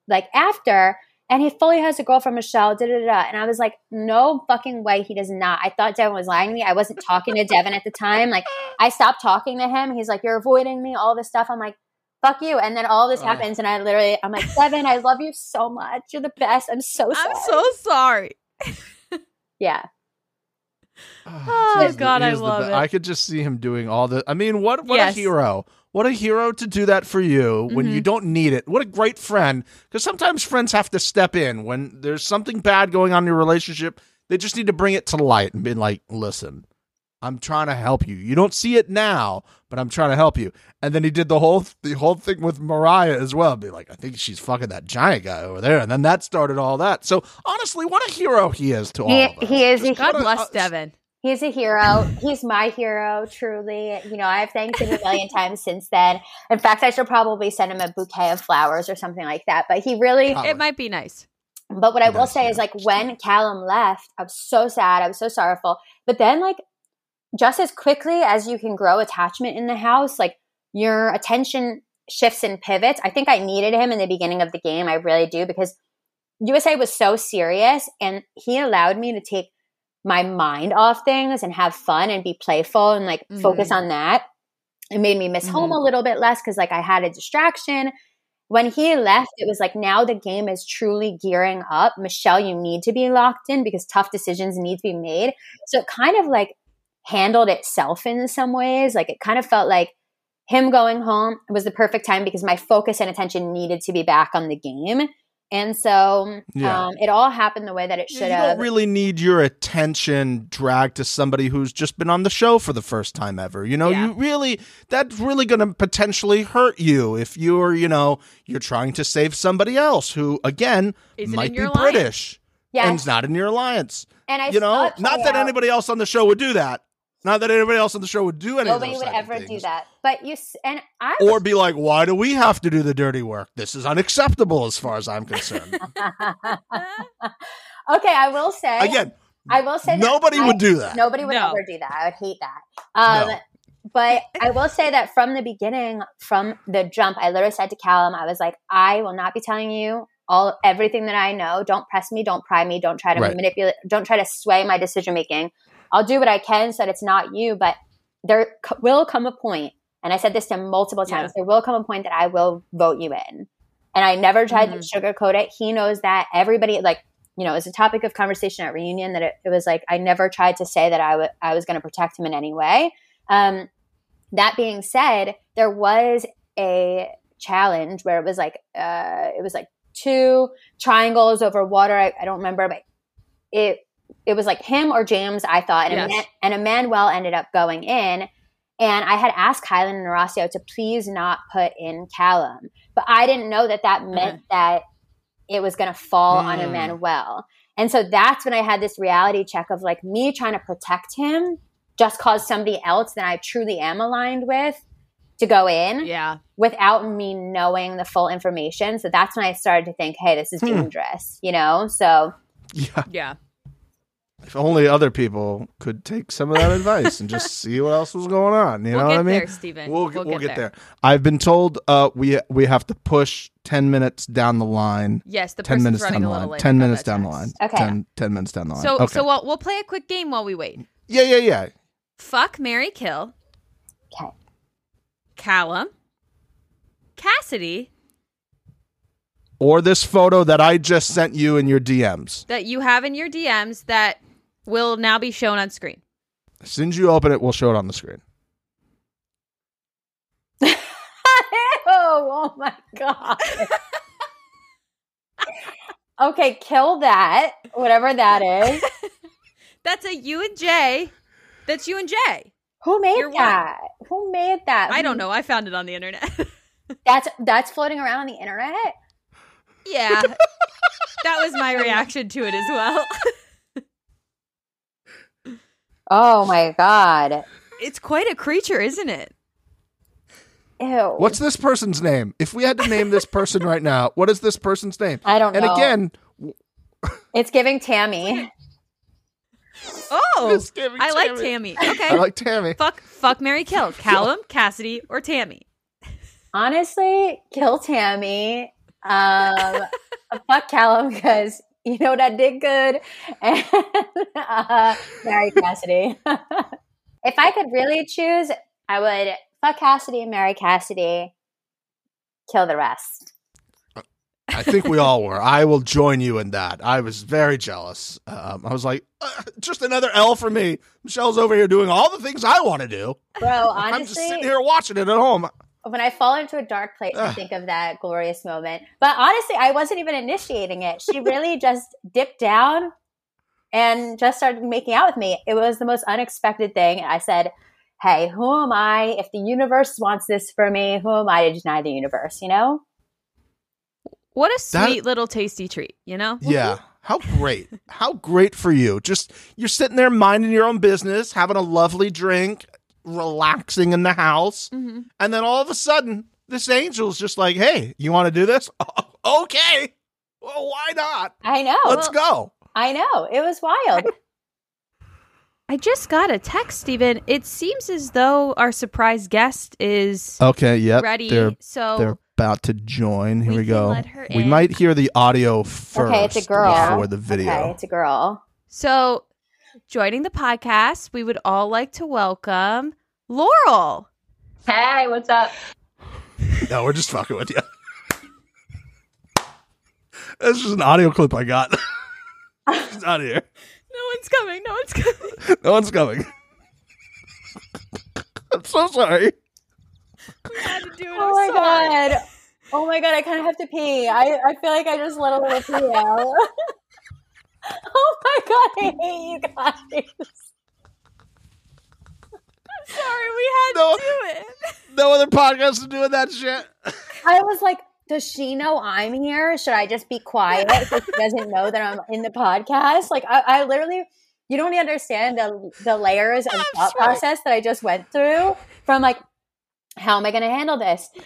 like after, and he fully has a girlfriend, Michele. Da da da. da. And I was like, no fucking way, he does not. I thought Devin was lying to me. I wasn't talking to Devin at the time. Like I stopped talking to him. He's like, you're avoiding me. All this stuff. I'm like. Fuck you. And then all this Ugh. happens, and I literally, I'm like, Devin, I love you so much. You're the best. I'm so sorry. I'm so sorry. yeah. Ah, oh, He's the- God, I love be- it. I could just see him doing all the. I mean, what what Yes. a hero! What a hero to do that for you when Mm-hmm. you don't need it. What a great friend! Because sometimes friends have to step in when there's something bad going on in your relationship. They just need to bring it to light and be like, "Listen, I'm trying to help you. You don't see it now, but I'm trying to help you. And then he did the whole the whole thing with Mariah as well. Be like, I think she's fucking that giant guy over there. And then that started all that. So honestly, what a hero he is to all He, of us. he is. Just a, God what a- bless uh, Devin. He's a hero. He's my hero, truly. You know, I've thanked him a million times since then. In fact, I should probably send him a bouquet of flowers or something like that. But he really, Probably. It might be nice. but what I will say is like when Callum left, I was so sad. I was so sorrowful. But then, like, just as quickly as you can grow attachment in the house, like your attention shifts and pivots. I think I needed him in the beginning of the game. I really do because USA was so serious and he allowed me to take my mind off things and have fun and be playful and like focus mm-hmm. on that. It made me miss home a mm-hmm. little bit less because like I had a distraction. When he left, it was like now the game is truly gearing up. Michele, you need to be locked in because tough decisions need to be made. So it kind of like handled itself in some ways. Like it kind of felt like him going home was the perfect time because my focus and attention needed to be back on the game. And so Yeah. um, it all happened the way that it Yeah, should you have. don't really need your attention dragged to somebody who's just been on the show for the first time ever. You know, Yeah. you really that's really going to potentially hurt you if you're, you know, you're trying to save somebody else who again Isn't might be alliance. British yes. and is not in your alliance. And I you know, not that out. anybody else on the show would do that. Not that anybody else on the show would do any Nobody of would those type of ever do that. But you and I Or be like, why do we have to do the dirty work? This is unacceptable as far as I'm concerned. *laughs* okay, I will say Again, I will say that nobody I- would do that. Nobody would No. ever do that. I would hate that. Um, No. But I will say that from the beginning, from the jump, I literally said to Callum, I was like, I will not be telling you all everything that I know. Don't press me. Don't pry me. Don't try to Right. manipulate. Don't try to sway my decision making. I'll do what I can so that it's not you. But there c- will come a point, and I said this to him multiple times. There will come a point that I will vote you in, and I never tried to sugarcoat it. He knows that. Everybody like you know, it was a topic of conversation at reunion that it, it was like I never tried to say that I I was going to protect him in any way. Um, that being said, there was a challenge where it was like uh, it was like two triangles over water. I, I don't remember, but it it was like him or James. I thought, and, Yes. Eman- and Emanuel ended up going in. And I had asked Kyland and Horacio to please not put in Callum, but I didn't know that that meant that it was going to fall on Mm. Emanuel. And so that's when I had this reality check of like me trying to protect him just cause somebody else that I truly am aligned with to go in Yeah. without me knowing the full information. So that's when I started to think, hey, this is Hmm. dangerous, you know? So *laughs* Yeah. Yeah. If only other people could take some of that advice and just see what else was going on. You We'll know get what I mean? there, Stephen. We'll, We'll we'll, get get, there. there. I've been told uh, we we have to push ten minutes down the line. Yes, the ten minutes running down the line. Ten minutes down the line. Okay. 10, 10 minutes down the line. So, okay. so we'll, we'll play a quick game while we wait. yeah, yeah, yeah. Fuck, Mary, kill. Okay. Callum. Cassidy, Or this photo that I just sent you in your DMs. that you have in your DMs that will now be shown on screen. As soon as you open it, we'll show it on the screen. *laughs* oh, oh my God. *laughs* okay, kill that, whatever that is. *laughs* That's a you and Jay. That's you and Jay. Who made You're that? Who made that? I don't know. I found it on the internet. That's that's floating around on the internet. yeah. that was my reaction to it as well. Oh my god! it's quite a creature, isn't it? Ew. What's this person's name? If we had to name this person right now, what is this person's name? I don't know. And know. again, It's giving Tammy. Oh, giving I like Tammy. Tammy. *laughs* Okay. I like Tammy. fuck, fuck, Mary, kill. Callum, *laughs* Cassidy, or Tammy. Honestly, kill Tammy. Um, *laughs* fuck Callum because *laughs* you know that did good, *laughs* and uh, marry Cassidy. *laughs* if I could really choose, I would fuck Cassidy and marry Cassidy. Kill the rest. I think we all were. I will join you in that. I was very jealous. Um, I was like, uh, just another L for me. Michele's over here doing all the things I want to do. Bro, honestly, I'm just sitting here watching it at home. When I fall into a dark place, I think of that glorious moment. But honestly, I wasn't even initiating it. She really *laughs* just dipped down and just started making out with me. It was the most unexpected thing. And I said, Hey, who am I? If the universe wants this for me, who am I to deny the universe, you know? What a That- sweet little tasty treat, you know? Yeah. How great. How great for you. Just you're sitting there minding your own business, having a lovely drink, relaxing in the house, hmm and then all of a sudden this angel's just like, "Hey, you want to do this?" *laughs* okay. Well, why not? I know. Let's go. I know. It was wild. *laughs* I just got a text, Stephen. It seems as though our surprise guest is Okay, yep. ready. They're so they're about to join. Here We we, go. let her We in. might hear the audio first okay, it's a girl. before the video. Okay, it's a girl. so joining the podcast, we would all like to welcome Laurel. Hey, what's up? No, we're just fucking with you. this is an audio clip I got. *laughs* She's not here. No one's coming. No one's coming. No one's coming. I'm so sorry. We had to do it. Oh my god. Oh my god, I kind of have to pee. I, I feel like I just let a little pee out. *laughs* *laughs* oh my god, I hate you guys. I'm sorry, we had No. to do it. No other podcast is doing that shit. *laughs* I was like, does she know I'm here? Should I just be quiet so she doesn't know that I'm in the podcast? Like, I, I literally, you don't understand the, the layers of thought sorry. process that I just went through from like, how am I going to handle this? *laughs*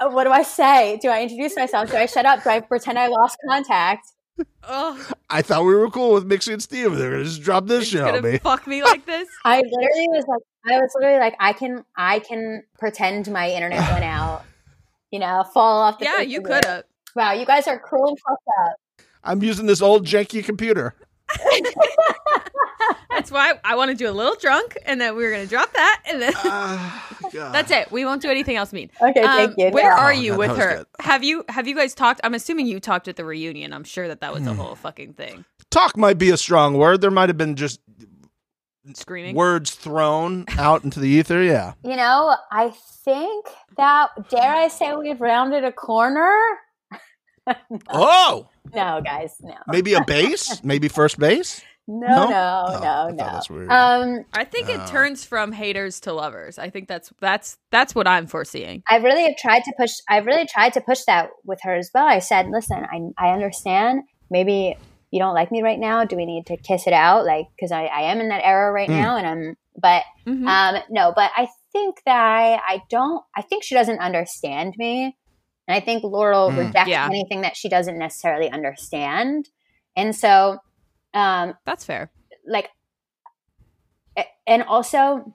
Uh, what do I say? Do I introduce myself? Do I shut up? Do I pretend I lost contact? Oh, I thought we were cool with Mixie and Steve. They're gonna just drop this you're shit on me. fuck me *laughs* like this? I literally was like, I was literally like, I can, I can pretend my internet went out. You know, fall off the. yeah, you could have. Wow, you guys are cruel and fucked up. I'm using this old janky computer. *laughs* *laughs* That's why I want to do a little drunk, and then we were gonna drop that, and then Ah, God. that's it. We won't do anything else mean. Okay, Um, thank you. Where No. are Oh, you that- with her? good. Have you have you guys talked? I'm assuming you talked at the reunion. I'm sure that that was a Hmm. whole fucking thing. Talk might be a strong word. There might have been just Screaming. words thrown out into the ether. Yeah. You know, I think that dare I say we've rounded a corner? *laughs* Oh, No, guys, no, maybe a base, maybe first base. No, No? no, Oh, I no, no. that's weird. Um, I think it Oh. turns from haters to lovers. I think that's that's that's what I'm foreseeing. I really have tried to push. I've really tried to push that with her as well. I said, "Listen, I I understand. Maybe you don't like me right now. Do we need to kiss it out? Like, because I, I am in that era right Mm. now, and I'm. But Mhm. um, no, but I think that I, I don't. I think she doesn't understand me, and I think Laurel Mm. rejects Yeah. anything that she doesn't necessarily understand, and so um, that's fair. like and also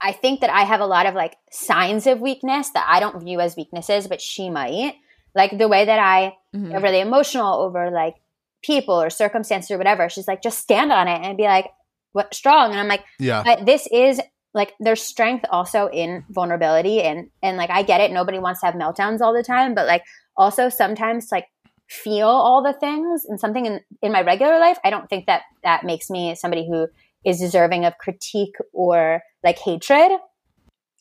i think that i have a lot of like signs of weakness that i don't view as weaknesses but she might like the way that i Mhm. am really emotional over like people or circumstances or whatever she's like just stand on it and be like what strong and i'm like Yeah. but this is like there's strength also in vulnerability and and like i get it nobody wants to have meltdowns all the time but like also sometimes like feel all the things and something in in my regular life i don't think that that makes me somebody who is deserving of critique or like hatred.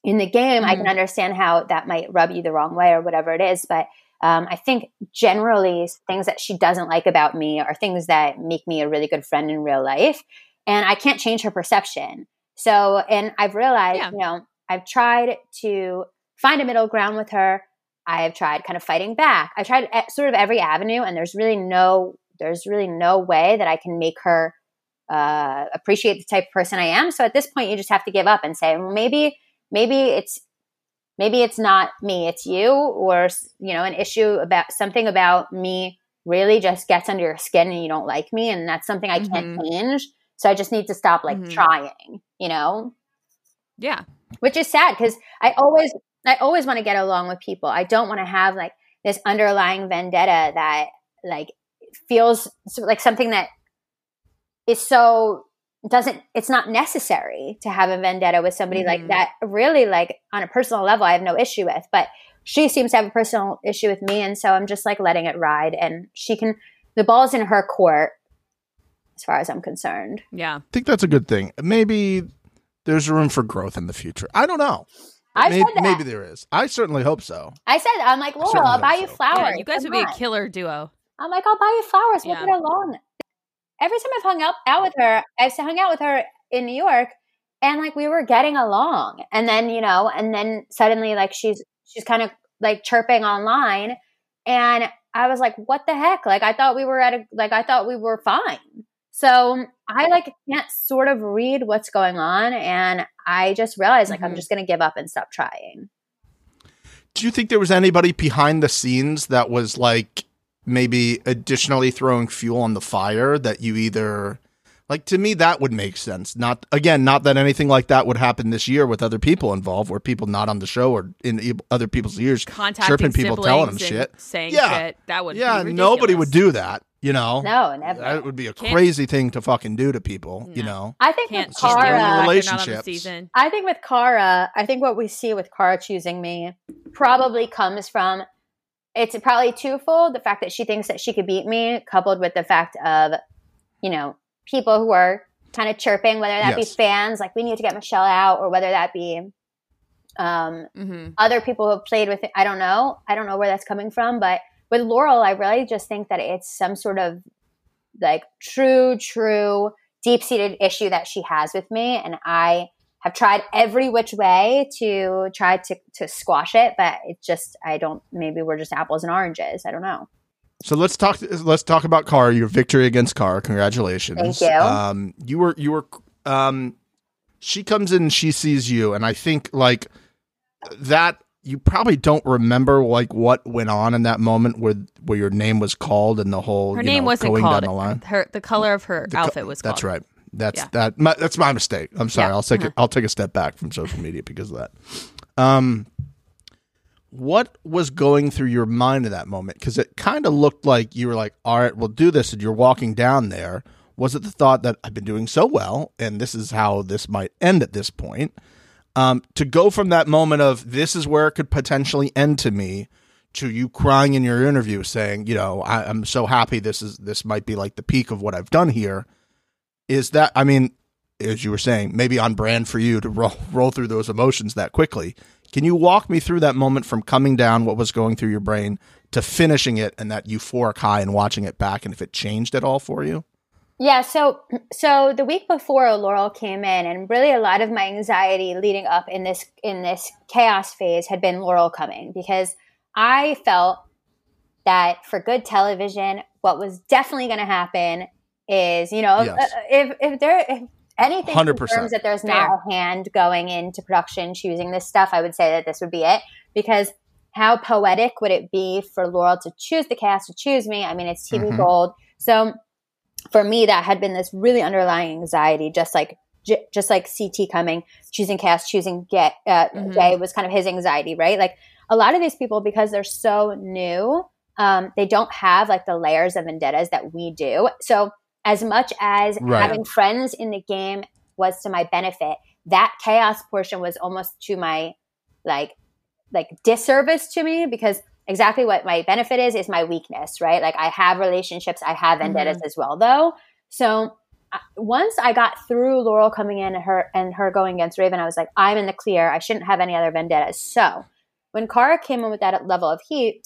In the game i can understand how that might rub you the wrong way or whatever it is but um, i think generally things that she doesn't like about me are things that make me a really good friend in real life and i can't change her perception. So and i've realized Yeah. you know i've tried to find a middle ground with her i've tried kind of fighting back. I've tried sort of every avenue and there's really no there's really no way that i can make her uh, appreciate the type of person i am. So at this point you just have to give up and say well, maybe maybe it's maybe it's not me it's you or you know an issue about something about me really just gets under your skin and you don't like me and that's something i can't change. So i just need to stop like Mhm. trying you know? Yeah. which is sad because i always i always want to get along with people i don't want to have like this underlying vendetta that like feels like something that is so doesn't it's not necessary to have a vendetta with somebody like Mhm. that really like on a personal level i have no issue with but she seems to have a personal issue with me and so i'm just like letting it ride and she can the ball's in her court as far as i'm concerned Yeah. I think that's a good thing. Maybe there's room for growth in the future. I don't know. I maybe, that. maybe there is. I certainly hope so. I said, I'm like, Laurel, I'll buy you so. flowers. Yeah, you guys Come would be a killer duo. I'm like, I'll buy you flowers. We'll Yeah. get along. every time I've hung out out with her, I've hung out with her in New York, and like we were getting along, and then you know, and then suddenly like she's she's kind of like chirping online, and I was like, what the heck? Like I thought we were at a like I thought we were fine. So I like can't sort of read what's going on, and I just realized like Mhm. I'm just gonna give up and stop trying. Do you think there was anybody behind the scenes that was like maybe additionally throwing fuel on the fire that you either like to me that would make sense. Not again, not that anything like that would happen this year with other people involved, where people not on the show or in e- other people's ears Contacting chirping people, telling them shit. saying Yeah. shit. That would yeah, be nobody would do that. You know, No, never. that would be a Can't- crazy thing to fucking do to people. You know, I think Can't with just ruin Cara, your Cara, they're not on the relationships. I think with Cara, I think what we see with Cara choosing me probably comes from it's probably twofold. The fact that she thinks that she could beat me, coupled with the fact of, you know, people who are kind of chirping, whether that Yes. be fans, like we need to get Michele out, or whether that be um, hmm other people who have played with it. I don't know. I don't know where that's coming from. But with Laurel, I really just think that it's some sort of like true, true, deep seated issue that she has with me. And I have tried every which way to try to, to squash it. But it just, I don't, maybe we're just apples and oranges. I don't know. So let's talk. Let's talk about Car. Your victory against Car. Congratulations. Thank you. Um, you were you were. Um, she comes in and she sees you, and I think like that. You probably don't remember like what went on in that moment where where your name was called and the whole Her you name know, wasn't called. the line. Her the color of her The co- outfit was called. That's right. That's Yeah. that. My, that's my mistake. I'm sorry. Yeah. I'll take Uh-huh. it. I'll take a step back from social media because of that. Um, what was going through your mind at that moment? Because it kind of looked like you were like, "All right, we'll do this," and you're walking down there. Was it the thought that I've been doing so well, and this is how this might end at this point? Um, to go from that moment of this is where it could potentially end to me, to you crying in your interview saying, you know, I, I'm so happy this is this might be like the peak of what I've done here. Is that I mean, as you were saying, maybe on brand for you to roll *laughs* roll through those emotions that quickly. Can you walk me through that moment from coming down, what was going through your brain, to finishing it and that euphoric high and watching it back, and if it changed at all for you? Yeah, so so the week before Laurel came in, and really a lot of my anxiety leading up in this in this chaos phase had been Laurel coming because I felt that for good television, what was definitely going to happen is you know Yes. uh, if if there if anything 100%. confirms that there's not a hand going into production choosing this stuff, I would say that this would be it because how poetic would it be for Laurel to choose the cast to choose me? I mean, it's TV Mhm. gold, so for me that had been this really underlying anxiety just like j- just like ct coming choosing cast choosing get uh, Mhm. jay was kind of his anxiety right like a lot of these people because they're so new um, they don't have like the layers of vendettas that we do so as much as Right. having friends in the game was to my benefit that chaos portion was almost to my like like disservice to me because exactly what my benefit is is my weakness right? Like i have relationships i have mm-hmm. vendettas as well though. So once i got through laurel coming in and her and her going against raven i was like i'm in the clear. I shouldn't have any other vendettas. So when Cara came in with that level of heat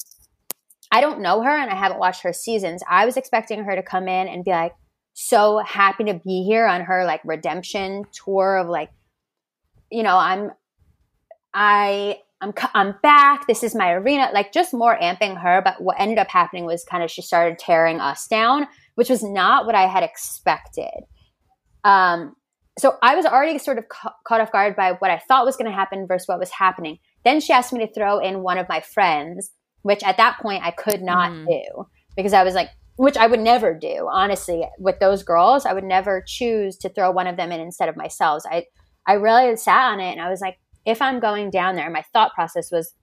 i don't know her and i haven't watched her seasons. I was expecting her to come in and be like so happy to be here on her like redemption tour of like you know i'm i I'm I'm back. This is my arena. Like just more amping her. But what ended up happening was kind of she started tearing us down, which was not what I had expected. Um, so I was already sort of ca- caught off guard by what I thought was going to happen versus what was happening. Then she asked me to throw in one of my friends, which at that point I could not Mhm. do because I was like, which I would never do. Honestly, with those girls, I would never choose to throw one of them in instead of myself. I I really sat on it and I was like, if I'm going down there, my thought process was,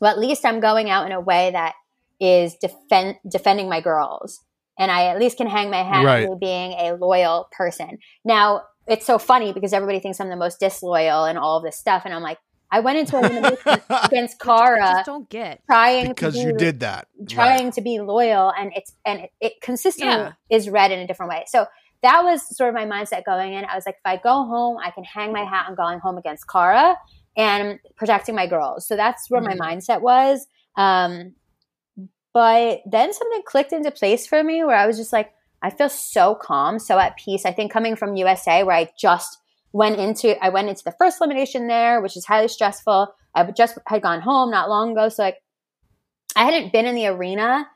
well, at least I'm going out in a way that is defend defending my girls, and I at least can hang my hat Right. on being a loyal person. Now it's so funny because everybody thinks I'm the most disloyal and all of this stuff, and I'm like, I went into a elimination *laughs* against I just don't get. trying because to you did that. trying to be loyal and it's and it, it consistently Yeah. is read in a different way so that was sort of my mindset going in i was like if i go home i can hang my hat on going home against Cara and protecting my girls so that's where Mhm. my mindset was um but then something clicked into place for me where i was just like I feel so calm, so at peace. I think coming from USA, where I just went into, I went into the first elimination there, which is highly stressful. I just had gone home not long ago, so like I hadn't been in the arena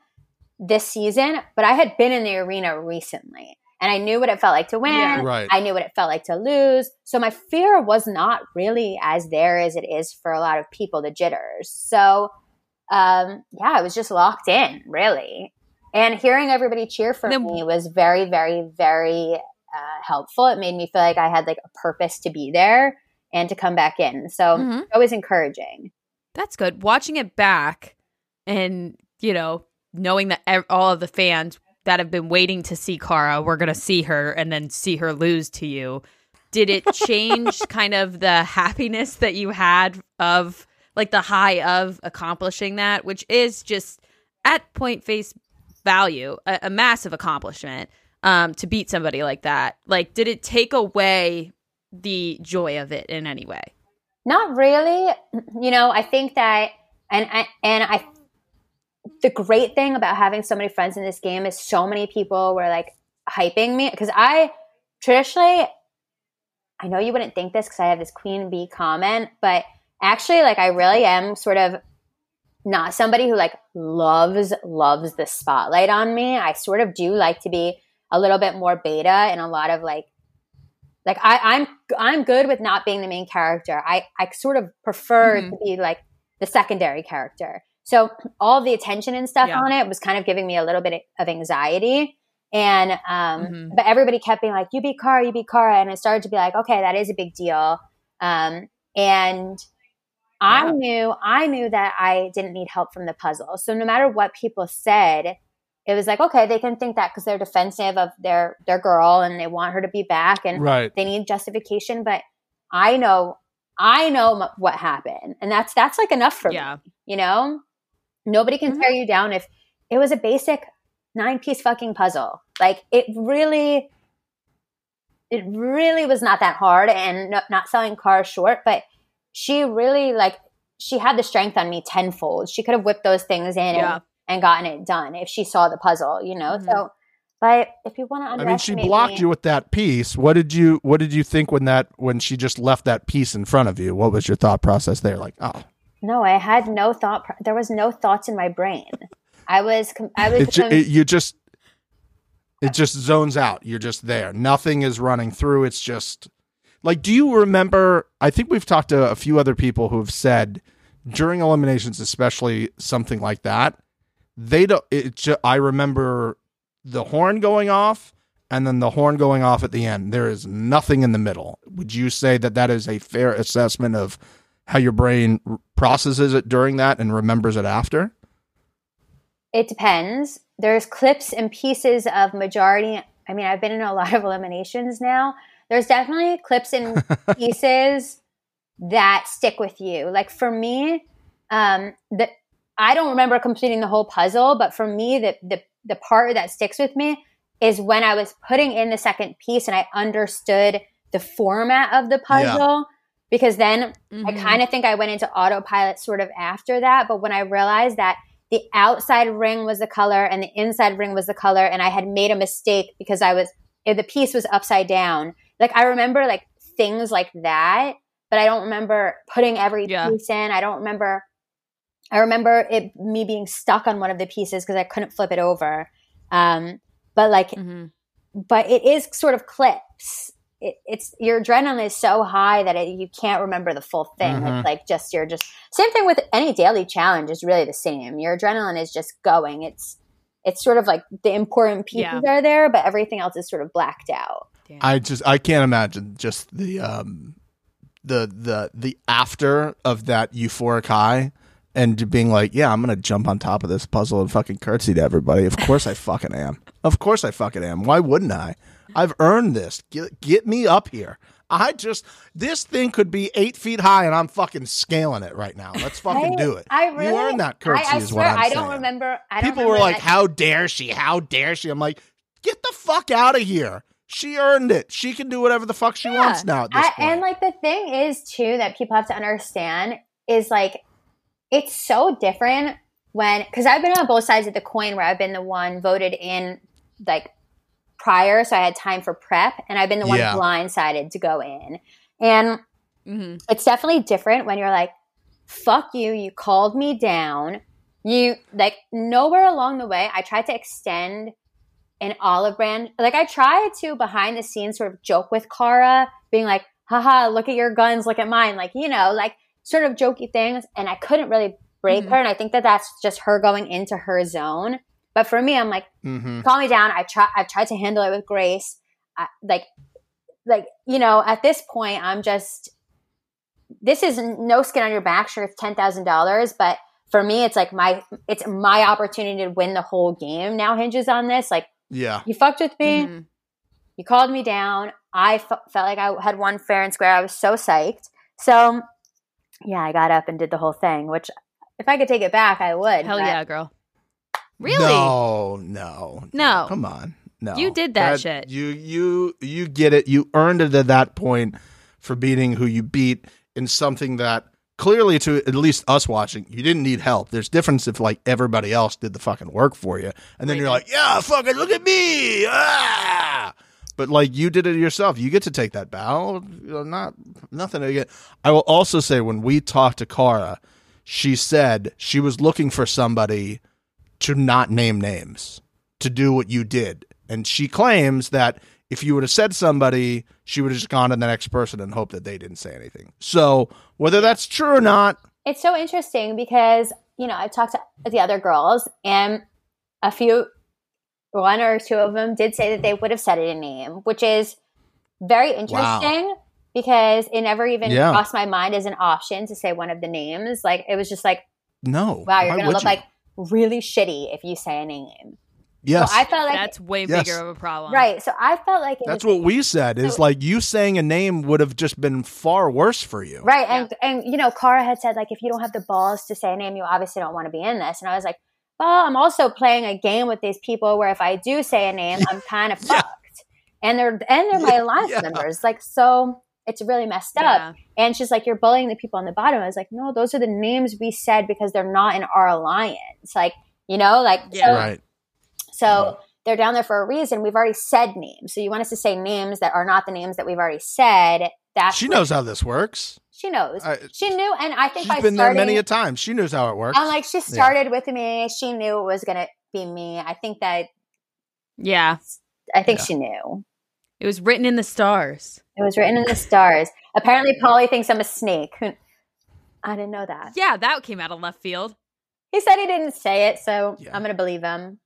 this season, but I had been in the arena recently. And I knew what it felt like to win. Yeah. Right. I knew what it felt like to lose. So my fear was not really as there as it is for a lot of people, the jitters. So um, yeah, I was just locked in, really. And hearing everybody cheer for Then- me was very, very, very uh, helpful. It made me feel like I had like a purpose to be there and to come back in. So Mhm. it was encouraging. That's good. Watching it back and, you know, knowing that ev- all of the fans that have been waiting to see Cara were going to see her and then see her lose to you, did it change *laughs* kind of the happiness that you had of like the high of accomplishing that, which is just at point face value, a, a massive accomplishment um, to beat somebody like that? Like, did it take away the joy of it in any way? Not really. You know, I think that, and I, and I, the great thing about having so many friends in this game is so many people were like hyping me because I traditionally, I know you wouldn't think this because I have this queen bee comment, but actually, like, I really am sort of not somebody who like loves loves the spotlight on me. I sort of do like to be a little bit more beta and a lot of like like I, I'm I'm good with not being the main character. I, I sort of prefer Mhm. to be like the secondary character. So all the attention and stuff Yeah. on it was kind of giving me a little bit of anxiety. And um, Mhm. but everybody kept being like, "You beat Cara, you beat Cara. and I started to be like, "Okay, that is a big deal." Um, and I Yeah. knew I knew that I didn't need help from the puzzle. So no matter what people said, it was like, okay, they can think that because they're defensive of their their girl and they want her to be back and Right. they need justification. But I know I know m- what happened, and that's that's like enough for Yeah. me. You know, nobody can Mhm. tear you down if it was a basic nine piece fucking puzzle. Like it really, it really was not that hard, and no, not selling cars short, but she really like she had the strength on me tenfold. She could have whipped those things in Yeah. and, and gotten it done if she saw the puzzle, you know. Mhm. So, but if you want to, I mean, she blocked me, you with that piece. What did you What did you think when that when she just left that piece in front of you? What was your thought process there? Like, oh, No, I had no thought. There was no thoughts in my brain. I was. com- I was. it, it you just it just zones out. You're just there. Nothing is running through. It's just like, do you remember? I think we've talked to a few other people who have said during eliminations, especially something like that, they don't. It. Ju- I remember the horn going off. And then the horn going off at the end. There is nothing in the middle. Would you say that that is a fair assessment of how your brain processes it during that and remembers it after? it depends. There's clips and pieces of majority. I mean, I've been in a lot of eliminations now. There's definitely clips and *laughs* pieces that stick with you. Like for me, um, the I don't remember completing the whole puzzle, but for me, the the the part that sticks with me is when I was putting in the second piece and I understood the format of the Yeah. Because then I Mhm. kind of think I went into autopilot sort of after that. But when I realized that the outside ring was the color and the inside ring was the color, and I had made a mistake because I was, if the piece was upside down. Like I remember like things like that, but I don't remember putting every Yeah. piece in. I don't remember. I remember it me being stuck on one of the pieces because I couldn't flip it over. Um, but like Mhm. but it is sort of clips. It, it's your adrenaline is so high that it, you can't remember the full thing. Mhm. It's like just you're just same thing with any daily challenge is really the same. Your adrenaline is just going. It's it's sort of like the important pieces Yeah. are there, but everything else is sort of blacked out. Damn. I just I can't imagine just the um the the the after of that euphoric high and being like, yeah, I'm gonna jump on top of this puzzle and fucking curtsy to everybody. Of course I fucking am. Of course I fucking am. Why wouldn't I? I've earned this. Get get me up here. I just this thing could be eight feet high and I'm fucking scaling it right now. Let's fucking I- do it. I really, you earned that curtsy I, I is swear, what I'm I don't remember. I don't People were like, "How dare she? How dare she?" I'm like, "Get the fuck out of here! She earned it. She can do whatever the fuck she Yeah. wants now." I, and like the thing is too that people have to understand is like it's so different when because I've been on both sides of the coin where I've been the one voted in like prior, so I had time for prep, and I've been the one Yeah. blindsided to go in. And Mhm. it's definitely different when you're like, fuck you, you called me down. You like nowhere along the way, I tried to extend an olive brand. Like I tried to behind the scenes sort of joke with Cara, being like, haha, look at your guns, look at mine. Like, you know, like sort of jokey things. And I couldn't really break Mhm. her. And I think that that's just her going into her zone. But for me, I'm like, Mm-hmm. calm me down. I try. I've tried to handle it with grace. I, like, like you know, at this point, I'm just. This is no skin on your back. Sure, it's ten thousand dollars, but for me, it's like my it's my opportunity to win the whole game. Now hinges on this. Like, Yeah. you fucked with me. Mhm. You called me down. I f- felt like I had won fair and square. I was so psyched. So, yeah, I got up and did the whole thing. Which, if I could take it back, I would. Hell but- yeah, girl. Really? No, no, No. Come on. No. You did that shit. You you you get it. You earned it at that point for beating who you beat in something that clearly to at least us watching, you didn't need help. There's difference if like everybody else did the fucking work for you. And then Right. you're like, Yeah, fucking look at me. Ah! But like you did it yourself. You get to take that bow. Not nothing to get. I will also say when we talked to Cara, she said she was looking for somebody to not name names to do what you did. And she claims that if you would have said somebody, she would have just gone to the next person and hoped that they didn't say anything. So whether that's true or not, it's so interesting because you know I've talked to the other girls and a few, one or two of them did say that they would have said it a name, which is very interesting because it never even Yeah. crossed my mind as an option to say one of the names. Like it was just like, no. wow, you're gonna look you? like really shitty if you say a name. yes. So I felt like That's way Yes. bigger of a problem. right. So I felt like that's was what we said. Is So- like you saying a name would have just been far worse for you. Right. And and you know, Cara had said like if you don't have the balls to say a name, you obviously don't want to be in this. And I was like, well, I'm also playing a game with these people where if I do say a name, I'm *laughs* kind of Yeah. fucked. And they're and they're my alliance Yeah. members. Like so it's really messed up. And she's like, You're bullying the people on the bottom. I was like, No, those are the names we said because they're not in our alliance. Like, you know, like Yeah. so, Right. so they're down there for a reason. We've already said names. So you want us to say names that are not the names that we've already said. That's She knows how this works. She knows. I- she knew, and I think She's by been there many a time. She knows how it works. I'm like, she started with me. She knew it was gonna be me. I think that Yeah. I think Yeah. she knew. It was written in the stars. It was written in the stars. Apparently, Paulie thinks I'm a snake. *laughs* I didn't know that. Yeah, that came out of left field. He said he didn't say it, so Yeah. I'm gonna believe him.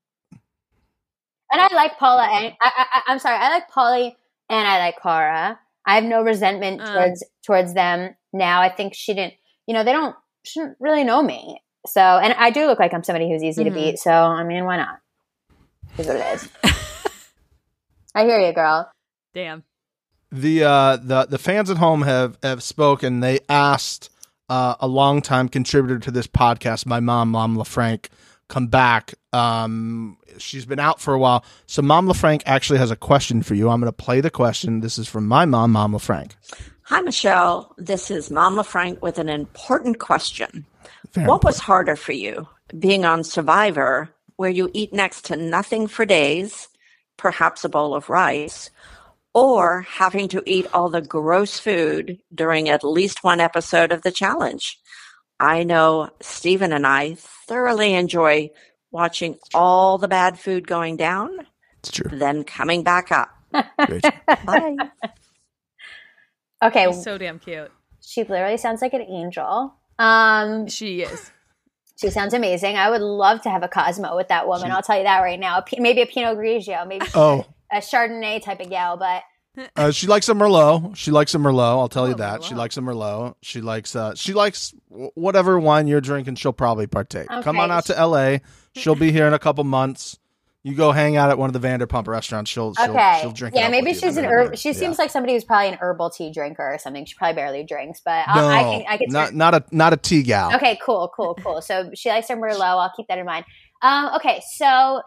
And I like Paula, and I, I, I'm sorry, I like Paulie, and I like Cara. I have no resentment Uh. towards towards them now. I think she didn't, you know, they don't shouldn't really know me. So, and I do look like I'm somebody who's easy Mhm. to beat. So, I mean, why not? Is what it is. *laughs* I hear you, girl. Damn. the uh the the fans at home have have spoken. They asked uh, a longtime contributor to this podcast, my mom, Mom LaFranc, come back. Um, she's been out for a while, so Mom LaFranc actually has a question for you. I'm going to play the question. This is from my mom, Mom LaFranc. Hi, Michele. This is Mama Frank with an important question. Very What was harder for you, being on Survivor, where you eat next to nothing for days, perhaps a bowl of rice, or having to eat all the gross food during at least one episode of the challenge? I know Stephen and I thoroughly enjoy watching all the bad food going down, It's true. then coming back up. *laughs* Bye. Okay, She's so damn cute. she literally sounds like an angel. Um, She is. she sounds amazing. I would love to have a Cosmo with that woman. I'll tell you that right now. A P- maybe a Pinot Grigio, maybe Oh, a Chardonnay type of gal, but uh, she likes a Merlot. She likes a Merlot. I'll tell you Oh, that. She likes a Merlot. She likes uh she likes whatever wine you're drinking. She'll probably partake. Come on out to L.A. She'll be here in a couple months. You go hang out at one of the Vanderpump restaurants. She'll she'll, okay. she'll drink. it yeah, maybe you. she's an herb. She yeah. seems like somebody who's probably an herbal tea drinker or something. She probably barely drinks, but no, I can. I can. not not a not a tea gal. Okay, cool, cool, cool. So she likes her Merlot. I'll keep that in mind. Um, okay, so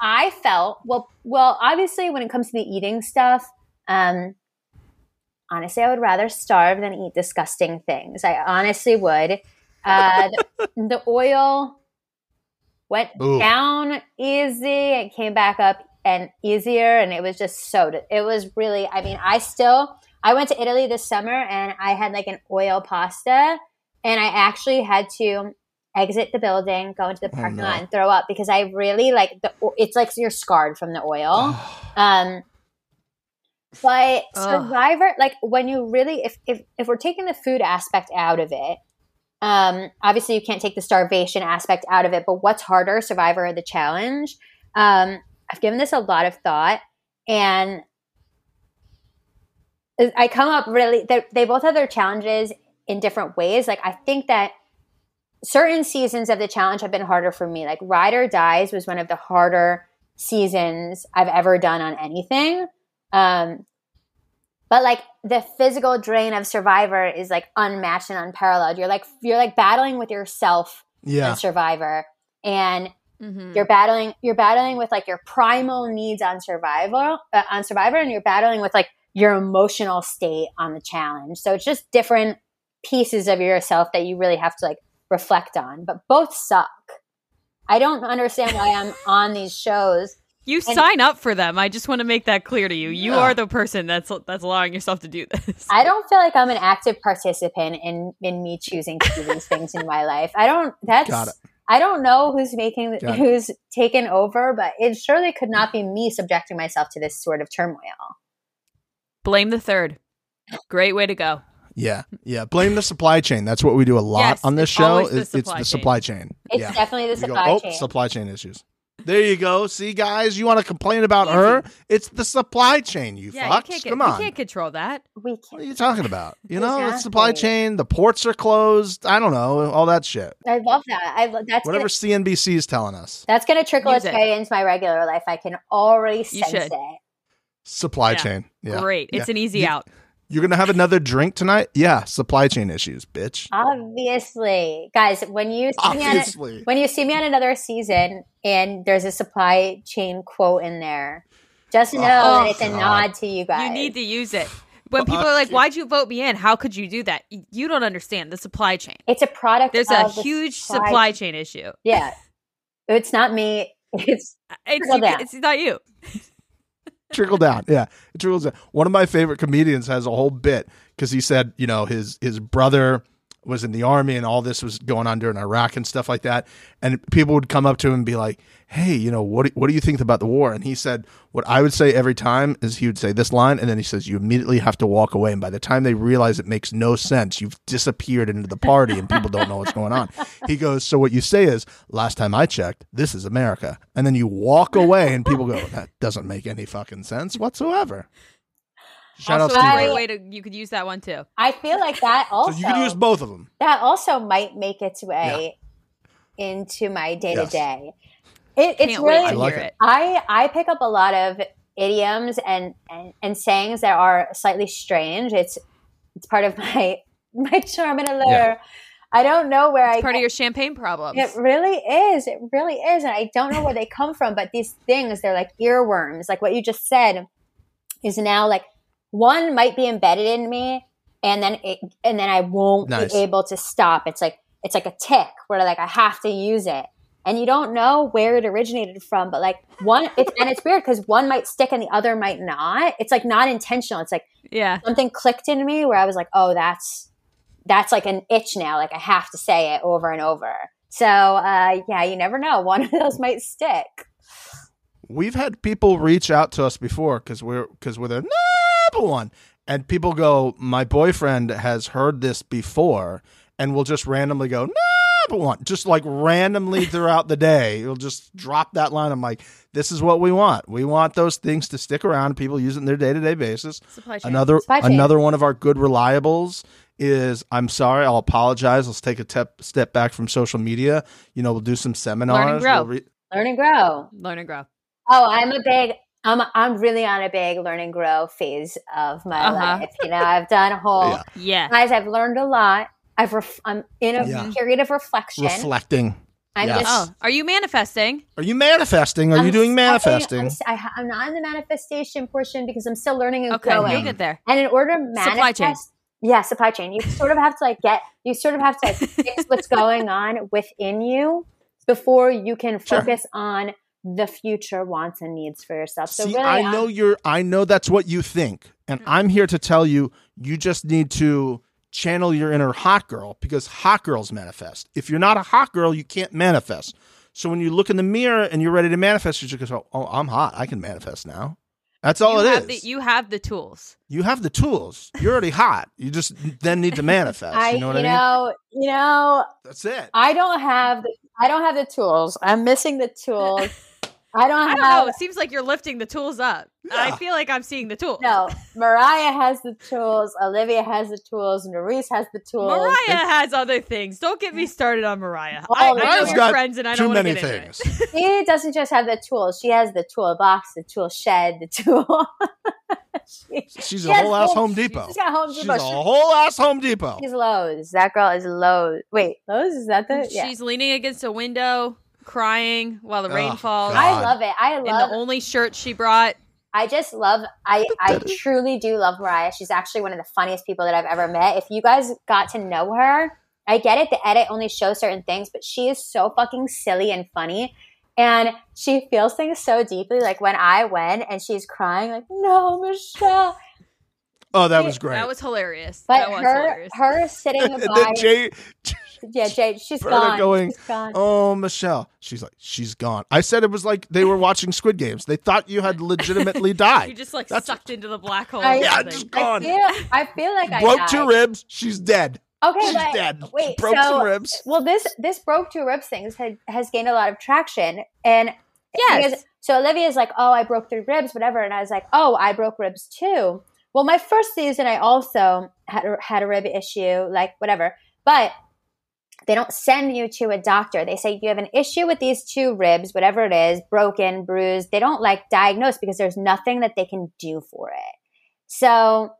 I felt well. Well, obviously, when it comes to the eating stuff, um, honestly, I would rather starve than eat disgusting things. I honestly would. Uh, the, *laughs* the oil went Ooh. down easy and came back up and easier and it was just so it was really i mean i still i went to italy this summer and i had like an oil pasta and i actually had to exit the building go into the parking no. lot and throw up because i really like the it's like you're scarred from the oil *sighs* um but Ugh. survivor like when you really if, if if we're taking the food aspect out of it um obviously you can't take the starvation aspect out of it but what's harder survivor or the challenge um i've given this a lot of thought and i come up really they they both have their challenges in different ways like i think that certain seasons of the challenge have been harder for me like ride or dies was one of the harder seasons i've ever done on anything um, but like the physical drain of Survivor is like unmatched and unparalleled. You're like you're like battling with yourself Yeah. on Survivor, and Mhm. you're battling you're battling with like your primal needs on Survivor uh, on Survivor, and you're battling with like your emotional state on the challenge. So it's just different pieces of yourself that you really have to like reflect on. But both suck. I don't understand why I'm *laughs* on these shows You And- sign up for them. I just want to make that clear to you. You Yeah. are the person that's that's allowing yourself to do this. I don't feel like I'm an active participant in in me choosing to do these things in my *laughs* life. I don't. That's. Got it. I don't know who's making Got it. who's taken over, but it surely could not be me subjecting myself to this sort of turmoil. Blame the third. Great way to go. Yeah, yeah. Blame the supply chain. That's what we do a lot Yes, on this it's show. always the is- it's supply the chain. supply chain. It's yeah. definitely the We go, oh, chain. supply chain issues. There you go. See, guys, you want to complain about her? It's the supply chain. You yeah, fucks. you can't get, Come you on. can't control that. we What are you talking about? You know, the supply chain. The ports are closed. I don't know all that shit. I love that. I lo- that's Whatever gonna, CNBC is telling us. that's going to trickle its way into my regular life. I can already You sense should. it. Supply Yeah. chain. Yeah. Great. It's Yeah. an easy You- out. You're gonna have another drink tonight? Yeah. Supply chain issues, bitch. Obviously, guys, when you see me on a, Obviously. when you see me on another season and there's a supply chain quote in there, just know Oh, that it's a oh, God. nod to you guys. You need to use it. When people are like, "Why'd you vote me in? How could you do that?" You don't understand the supply chain. It's a product. There's a the huge supply chain issue. Yeah, it's not me. *laughs* It's It's you, it's not you. Trickle down. Yeah, it trickles down. One of my favorite comedians has a whole bit because he said, you know, his his brother was in the army and all this was going on during Iraq and stuff like that. And people would come up to him and be like, "Hey, you know, what do, what do you think about the war?" And he said, "What I would say every time is he would say this line, and then he says, you immediately have to walk away. And by the time they realize it makes no sense, you've disappeared into the party and people don't know what's going on." He goes, "So what you say is, last time I checked, this is America." And then you walk away, and people go, "That doesn't make any fucking sense whatsoever." Shout also, out a Steve. great way to you could use that one too. I feel like that also *laughs* So you could use both of them. that also might make its way into my day to day. It, it's Can't really to I like it. it. I I pick up a lot of idioms and, and and sayings that are slightly strange. It's it's part of my *laughs* my charm and allure. Yeah. I don't know where I It's part get- of your champagne problem. It really is. It really is. And I don't know where they come from, but these things, they're like earworms. Like what you just said is now like one might be embedded in me and then it, and then I won't Nice. be able to stop. It's like it's like a tick where like I have to use it. And you don't know where it originated from, but like one it's and it's weird because one might stick and the other might not. It's like not intentional. It's like yeah. something clicked in me where I was like, oh, that's that's like an itch now. Like I have to say it over and over. So uh, yeah, you never know. One of those might stick. We've had people reach out to us before because we're because we're the number one, and people go, "My boyfriend has heard this before," and we'll just randomly go number one, just like randomly *laughs* throughout the day. You'll just drop that line. I'm like, "This is what we want. We want those things to stick around. People use it in their day to day basis." Supply chain. Another Supply chain. another one of our good reliables is I'm sorry, I'll apologize. Let's take a tep- step back from social media. You know, we'll do some seminars. grow. We'll re- Learn and grow. Learn and grow. Oh, I'm a big. I'm I'm really on a big learn and grow phase of my Uh-huh. life. You know, I've done a whole Yeah. Yeah. guys. I've learned a lot. I've ref- I'm in a Yeah. period of reflection. reflecting. I'm Yes. just Oh, are you manifesting? Are you manifesting? Are you I'm doing manifesting? I'm, s- I ha- I'm not in the manifestation portion because I'm still learning and Okay, growing. you'll get there. And in order to manifest, Supply chain. yeah, supply chain. You sort of have to like get, you sort of have to like fix what's *laughs* going on within you before you can Sure. focus on the future wants and needs for yourself. So See, really, I I'm- know you're. I know that's what you think, and mm-hmm. I'm here to tell you. You just need to channel your inner hot girl because hot girls manifest. If you're not a hot girl, you can't manifest. So when you look in the mirror and you're ready to manifest, you just go, "Oh, I'm hot. I can manifest now." That's all you it have is. The, you have the tools. you have the tools. You're already hot. You just then need to manifest. I, you know what I mean? know, you know, That's it. I don't have the, I don't have the tools. I'm missing the tools. *laughs* I don't I don't know. It seems like you're lifting the tools up. I feel like I'm seeing the tools. No, Mariah has the tools. Olivia has the tools. Nurys has the tools. Mariah has other things. Don't get me started on Mariah. Oh, I, I know Mariah's you're got friends, and I Too don't want to many get into things. *laughs* She doesn't just have the tools. She has the toolbox, the tool shed, the tool. *laughs* she, She's she a whole ass full- Home Depot. She's got Home Depot. She's Depot. a whole ass Home Depot. She's Lowe's. That girl is Lowe's. Wait, Lowe's is that the? Yeah. She's leaning against a window, crying while the rain Oh, falls. God. I love it. I In love. the only shirt she brought. I just love. I I truly do love Mariah. She's actually one of the funniest people that I've ever met. If you guys got to know her, I get it. The edit only shows certain things, but she is so fucking silly and funny. And she feels things so deeply. Like when I went and she's crying, like, no, Michele. Oh, that was great. That was hilarious. But that was her hilarious. her sitting *laughs* and by then Jay, Yeah, Jade, she's Berta gone. going, she's gone. oh, Michele. She's like, she's gone. I said it was like they were watching Squid Games. They thought you had legitimately *laughs* died. you just like That's- sucked into the black hole. I- yeah, something. just I gone. feel, I feel like I Broke died. two ribs. She's dead. Okay, She's but dead. wait, Broke so some ribs. well, this this broke two ribs things had, has gained a lot of traction, and Yes. because- so Olivia's like, oh, I broke three ribs, whatever, and I was like, oh, I broke ribs too. Well, my first season, I also had a, had a rib issue, like whatever, but they don't send you to a doctor. They say you have an issue with these two ribs, whatever it is, broken, bruised. They don't like diagnose because there's nothing that they can do for it. So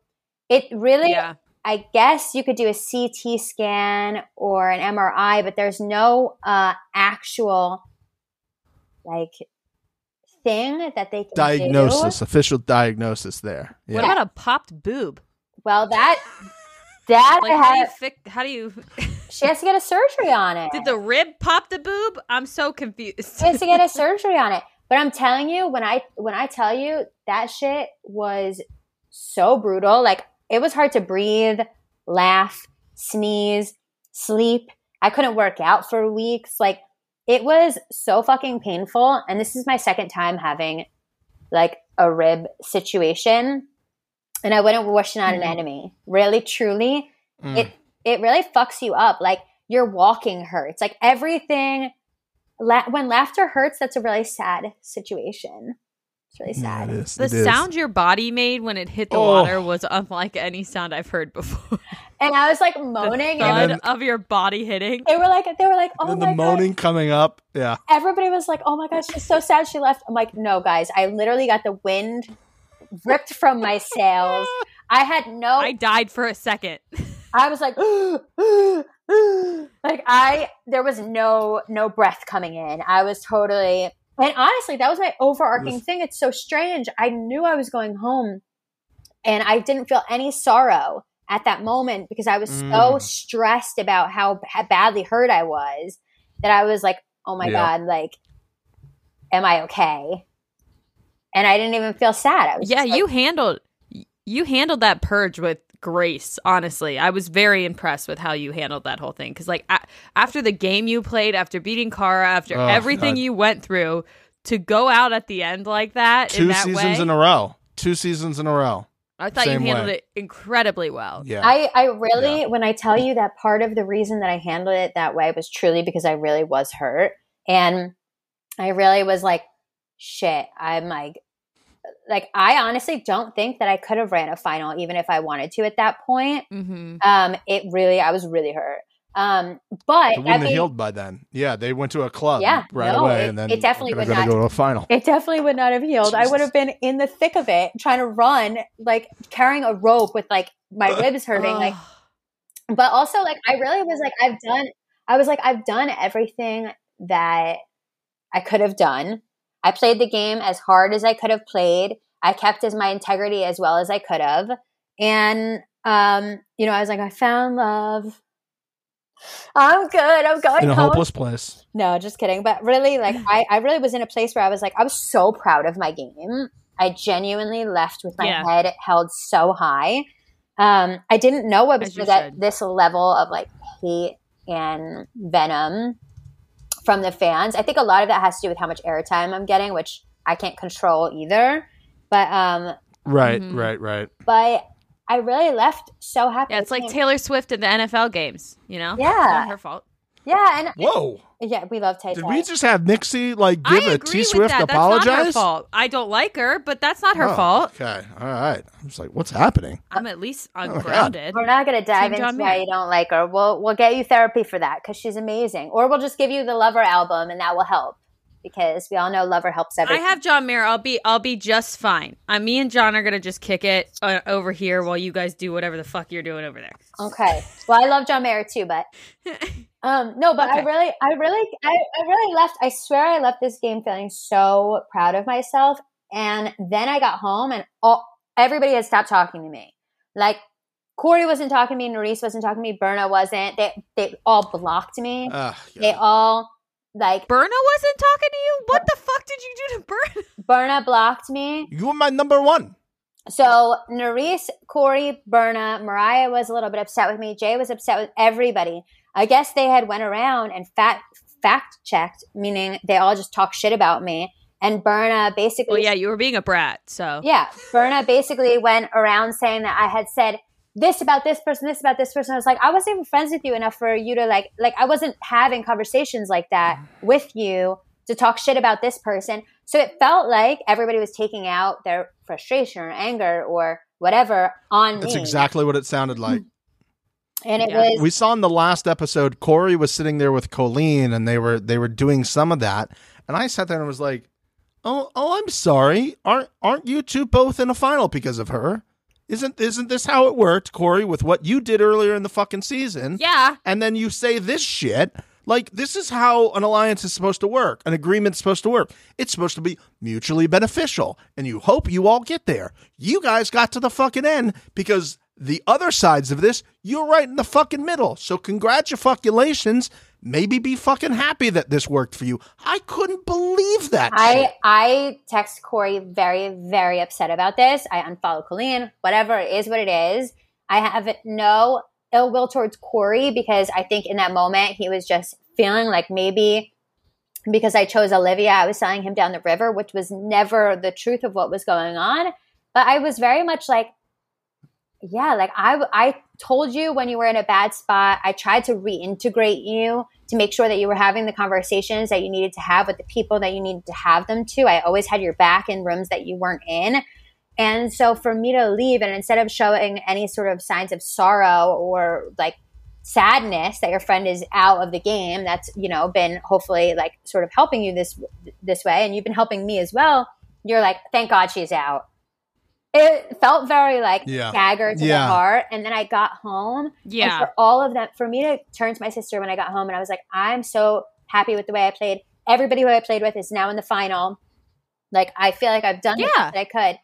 it really, yeah. I guess you could do a CT scan or an MRI, but there's no uh, actual like thing that they can Diagnosis, do. official diagnosis there. Yeah. What about a popped boob? Well, that that Like I how do you fix? How do you? *laughs* she has to get a surgery on it. Did the rib pop the boob? I'm so confused. She has to get a *laughs* surgery on it. But I'm telling you, when I when I tell you that shit was so brutal, like it was hard to breathe, laugh, sneeze, sleep. I couldn't work out for weeks. Like it was so fucking painful. And this is my second time having like a rib situation. And I wouldn't wish it on an enemy. Really, truly, Mm. it it really fucks you up. Like your walking hurts. Like everything. La- when laughter hurts, that's a really sad situation. It's really Yeah, sad. it is. the It is. sound your body made when it hit the Oh. water was unlike any sound I've heard before. *laughs* And I was like the moaning, thud and then- of your body hitting. they were like, they were like, oh and my then the moaning god. coming up. Yeah. Everybody was like, oh my god, she's so sad she left. I'm like, no, guys, I literally got the wind ripped from my sails. I had no. I died for a second. I was like, like I there was no no breath coming in. I was totally and honestly, that was my overarching Yes. thing. It's so strange. I knew I was going home and I didn't feel any sorrow at that moment because I was so Mm. stressed about how, how badly hurt I was that I was like, "Oh my Yeah. god, like am I okay?" And I didn't even feel sad. I was yeah, like- you handled you handled that purge with grace. Honestly, I was very impressed with how you handled that whole thing. Because like a- after the game you played, after beating Cara, after Oh, everything God. you went through, to go out at the end like that in Two that seasons way, in a row. Two seasons in a row. I thought same you handled way. it incredibly well. Yeah. I, I really, when I tell you that part of the reason that I handled it that way was truly because I really was hurt. And I really was like, shit, I'm like, like, I honestly don't think that I could have ran a final even if I wanted to at that point. hmm Um, it really, I was really hurt. Um, but it that wouldn't have healed by then. Yeah, they went to a club Yeah, right no, away, it- and then it definitely would not- go to a final. It definitely would not have healed. I would have been in the thick of it, trying to run, like carrying a rope with like my ribs hurting, like but also like I really was like I've done I was like I've done everything that I could have done. I played the game as hard as I could have played. I kept as my integrity as well as I could have. And um you know, I was like I found love. I'm good. I'm going in a home. hopeless place. No, just kidding. But really, like, I, I really was in a place where I was like, I was so proud of my game. I genuinely left with my Yeah. head held so high. Um, I didn't know I was As you going to get should. this level of like hate and venom from the fans. I think a lot of that has to do with how much airtime I'm getting, which I can't control either. But um, Right, Mhm. right, right. but I really left so happy. Yeah, it's like Taylor Swift at the NFL games. You know, Yeah. It's not her fault. yeah, and Whoa! Yeah, we love Tay Did we just have Mixie like give I a agree Swift that. apologize? That's not her fault. I don't like her, but that's not her Oh, fault. Okay, all right. I was like, what's happening? I'm at least my God. ungrounded. We're not going to dive Team John into why Mayer. you don't like her. We'll we'll get you therapy for that because she's amazing, or we'll just give you the Lover album and that will help because we all know Lover helps everything. I have John Mayer. I'll be I'll be just fine. Uh, me and John are gonna just kick it uh, over here while you guys do whatever the fuck you're doing over there. okay. Well, I love John Mayer too, but *laughs* um, no, but I really, I really, I, I really left. I swear, I left this game feeling so proud of myself. And then I got home, and all everybody had stopped talking to me. Like Corey wasn't talking to me, Nurys wasn't talking to me, Berna wasn't. They they all blocked me. Ugh, They all like Berna wasn't talking to you. What the fuck did you do to Berna? *laughs* Berna blocked me. you were my number one. So Nurys, Corey, Berna, Mariah was a little bit upset with me. Jay was upset with everybody. I guess they had went around and fact fact checked, meaning they all just talk shit about me. And Berna basically, Well, yeah, you were being a brat. So yeah, Berna basically went around saying that I had said this about this person, this about this person. I was like, I wasn't even friends with you enough for you to like, like I wasn't having conversations like that mm-hmm. with you to talk shit about this person. So it felt like everybody was taking out their frustration or anger or whatever on That's me. exactly what it sounded like. Mm. And it Yeah. was we saw in the last episode Corey was sitting there with Colleen and they were they were doing some of that. And I sat there and was like oh oh I'm sorry. Aren't aren't you two both in a final because of her? Isn't isn't this how it worked Corey with what you did earlier in the fucking season? Yeah, and then you say this shit. Like this is how an alliance is supposed to work. An agreement's supposed to work. It's supposed to be mutually beneficial. And you hope you all get there. You guys got to the fucking end because the other sides of this you're right in the fucking middle so congratulations maybe be fucking happy that this worked for you i couldn't believe that I shit. I text Corey very very upset about this. I unfollow Colleen. Whatever it is, what it is. I have no ill will towards Corey because I think in that moment he was just feeling like maybe because I chose Olivia, I was selling him down the river, which was never the truth of what was going on. But I was very much like, yeah, like I, I told you when you were in a bad spot. I tried to reintegrate you to make sure that you were having the conversations that you needed to have with the people that you needed to have them to. I always had your back in rooms that you weren't in. And so for me to leave and instead of showing any sort of signs of sorrow or like sadness that your friend is out of the game that's you know been hopefully like sort of helping you this this way and you've been helping me as well you're like thank god she's out it felt very like Yeah. dagger to Yeah. the heart and then i got home and yeah. for all of them, for me to turn to my sister when I got home and I was like, I'm so happy with the way I played. Everybody who I played with is now in the final. Like, I feel like I've done the Yeah. best that I could.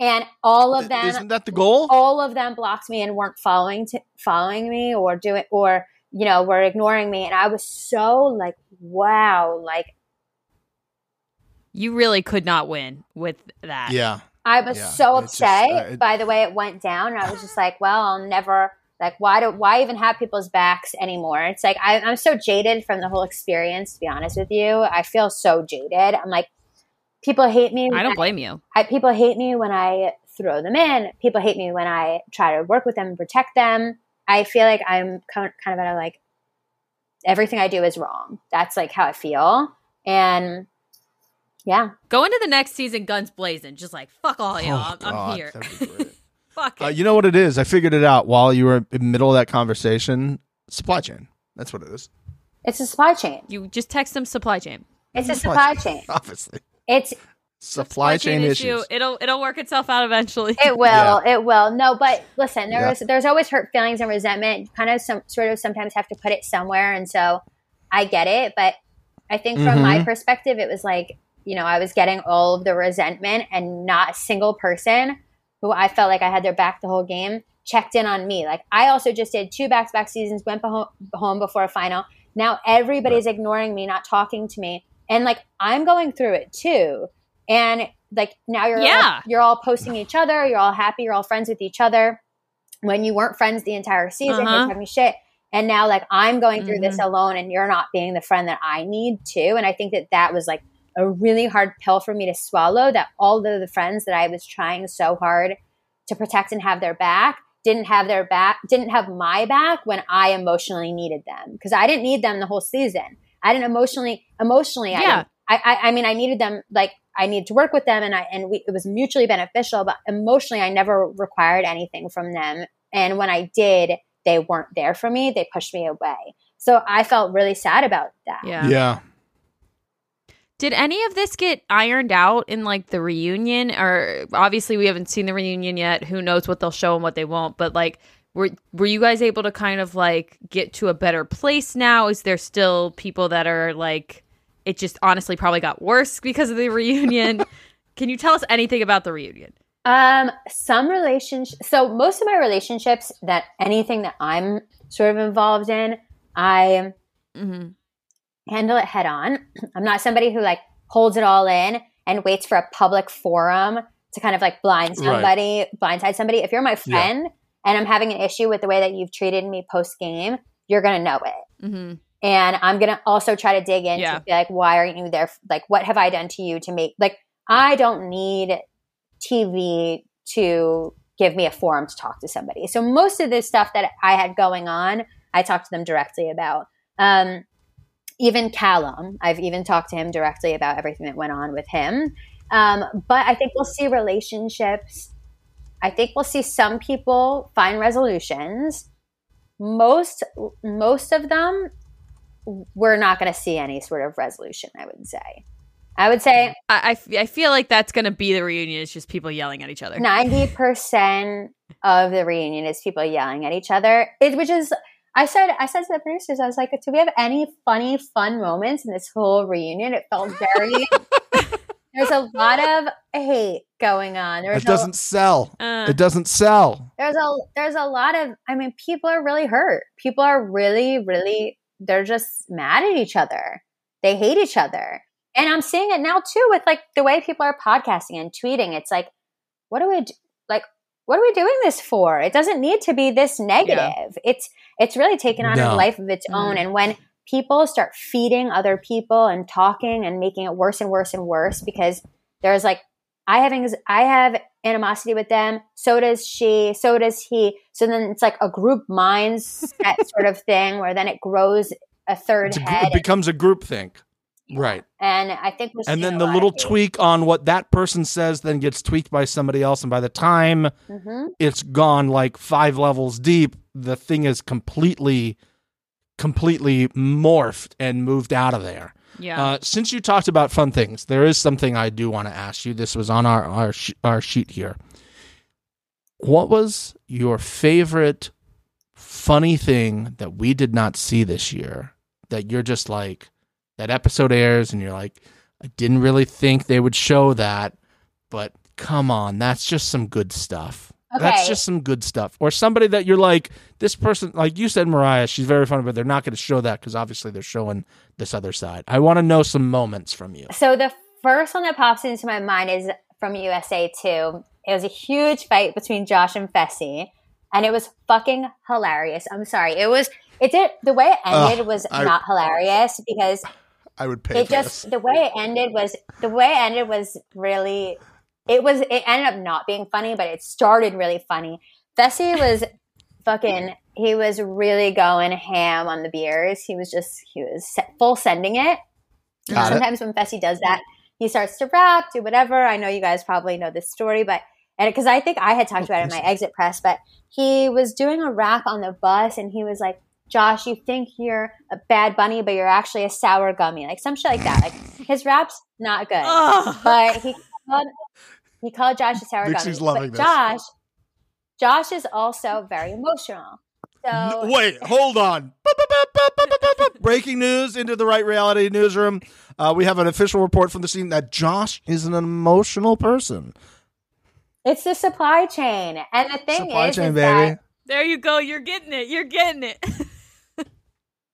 And all of them, isn't that the goal all of them blocked me and weren't following to, following me or doing or you know were ignoring me and i was so like wow like You really could not win with that. yeah i was Yeah, so it's just, upset uh, it- by the way it went down and i was just like well i'll never like why do why even have people's backs anymore it's like I, i'm so jaded from the whole experience to be honest with you i feel so jaded i'm like people hate me I don't blame you. I, people hate me when I throw them in. People hate me when I try to work with them and protect them. I feel like I'm kind of, kind of at a like everything I do is wrong. That's like how I feel. And yeah, Go into the next season guns blazing, just like fuck all y'all. Oh, I'm, I'm here. that'd be great. *laughs* fuck it. Uh, you know what it is? I figured it out while you were in the middle of that conversation. Supply chain. That's what it is. it's a supply chain. you just text them supply chain. It's a supply chain. Obviously. It's Supply, chain, issues. It'll it'll work itself out eventually. it *laughs* will it will no but listen Yeah. there's there's always hurt feelings and resentment you kind of some sort of sometimes have to put it somewhere and so i get it but i think from my Mhm. perspective it was like you know i was getting all of the resentment and not a single person who i felt like i had their back the whole game checked in on me. Like I also just did two back to back seasons, went home, before a final. Now everybody's ignoring me, not talking to me. And like I'm going through it too. And like now you're Yeah. all, you're all posting each other, you're all happy, you're all friends with each other. When you weren't friends the entire season, Uh-huh. you're talking shit. And now like I'm going through this alone and you're not being the friend that I need to. And I think that that was like a really hard pill for me to swallow that all of the friends that I was trying so hard to protect and have their back didn't have their back didn't have my back when I emotionally needed them because I didn't need them the whole season. I didn't emotionally emotionally I, Yeah. didn't- I, I I mean I needed them like I needed to work with them and I and we, it was mutually beneficial but emotionally I never required anything from them and when I did they weren't there for me they pushed me away so I felt really sad about that Yeah. Yeah. Did any of this get ironed out in like the reunion? Or obviously we haven't seen the reunion yet. Who knows what they'll show and what they won't? But like, were were you guys able to kind of like get to a better place now? Is there still people that are like, it just honestly probably got worse because of the reunion? *laughs* Can you tell us anything about the reunion? Um, some relationships. So most of my relationships, that anything that I'm sort of involved in, I Mm-hmm. Handle it head on. *clears throat* I'm not somebody who like holds it all in and waits for a public forum to kind of like blind Right. somebody, blindside somebody. If you're my Yeah. friend and I'm having an issue with the way that you've treated me post game, you're gonna know it. Mm-hmm. And I'm gonna also try to dig in Yeah. to be like, why aren't you there? Like, what have I done to you to make like I don't need TV to give me a forum to talk to somebody. So most of this stuff that I had going on, I talked to them directly about. Um, even Callum, I've even talked to him directly about everything that went on with him. Um, but I think we'll see relationships. I think we'll see some people find resolutions. Most most of them, we're not going to see any sort of resolution. I would say. I would say I, I I feel like that's gonna be the reunion. It's just people yelling at each other. ninety percent of the reunion is people yelling at each other. It, which is, I said, I said to the producers, I was like, do we have any funny, fun moments in this whole reunion? It felt very. *laughs* there's a lot of hate going on. There's It doesn't sell. Uh, It doesn't sell. there's a there's a lot of. I mean, people are really hurt. People are really, really. They're just mad at each other. They hate each other. And I'm seeing it now too with like the way people are podcasting and tweeting. It's like, what do we do? like? What are we doing this for? It doesn't need to be this negative. It's it's really taken on No. a life of its mm-hmm. own. And when people start feeding other people and talking and making it worse and worse and worse, because there's like I have anx- I have animosity with them. So does she. So does he. So then it's like a group mindset sort of thing, where then it grows a third It's a gr- head. it becomes a group think. Right. and I think we're And then the little of tweak on what that person says then gets tweaked by somebody else. And by the time Mhm. it's gone like five levels deep, the thing is completely, completely morphed and moved out of there. yeah. Uh, since you talked about fun things, there is something I do want to ask you. This was on our our, sh- our sheet here. What was your favorite funny thing that we did not see this year? That you're just like that episode airs and you're like, I didn't really think they would show that, but come on, that's just some good stuff. That's just some good stuff. Or somebody that you're like, this person, like you said, Mariah, she's very funny, but they're not going to show that because obviously they're showing this other side. I want to know some moments from you. So the first one that pops into my mind is from USA 2. It was a huge fight between Josh and Fessy, and it was fucking hilarious. I'm sorry. It was it did the way it ended Ugh, was I- not hilarious because I would pay it just the way it ended was the way it ended was really it was it ended up not being funny, but it started really funny. Fessy was fucking he was really going ham on the beers. He was just he was full sending it. Got it. sometimes when Fessy does that, he starts to rap, do whatever. I know you guys probably know this story, but and because I think I had talked about it in my exit press, but he was doing a rap on the bus and he was like, Josh, you think you're a bad bunny, but you're actually a sour gummy. Like some shit like that. Like his rap's not good. Ugh. But he called he called Josh a sour Dixie's gummy. loving but this. Josh Josh is also very emotional. So Wait, hold on. Breaking news into the right reality newsroom. Uh, we have an official report from the scene that Josh is an emotional person. It's the supply chain, and the thing Supply is, chain, is baby. that There you go. You're getting it. You're getting it. *laughs*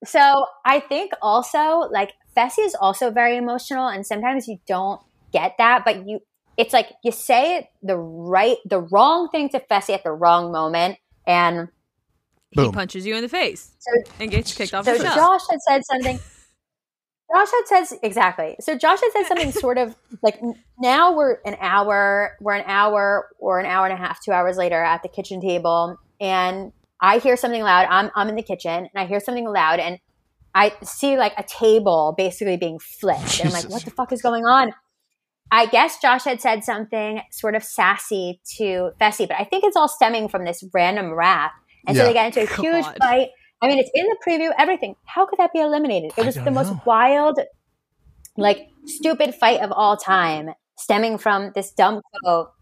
So I think also like Fessy is also very emotional, and sometimes you don't get that, but you it's like you say it the right the wrong thing to Fessy at the wrong moment, and he punches you in the face so and gets kicked off so the show. Josh had said something. *laughs* Josh had said exactly. So Josh had said something sort of like n- now we're an hour, we're an hour or an hour and a half, two hours later at the kitchen table, and I hear something loud. I'm I'm in the kitchen and I hear something loud, and I see like a table basically being flipped, and I'm like, what the fuck is going on? I guess Josh had said something sort of sassy to Fessy, but I think it's all stemming from this random rap. And so they get into a *laughs* huge fight. I mean, it's in the preview, everything. How could that be eliminated? It was don't the most wild, like, stupid fight of all time, stemming from this dumb quote.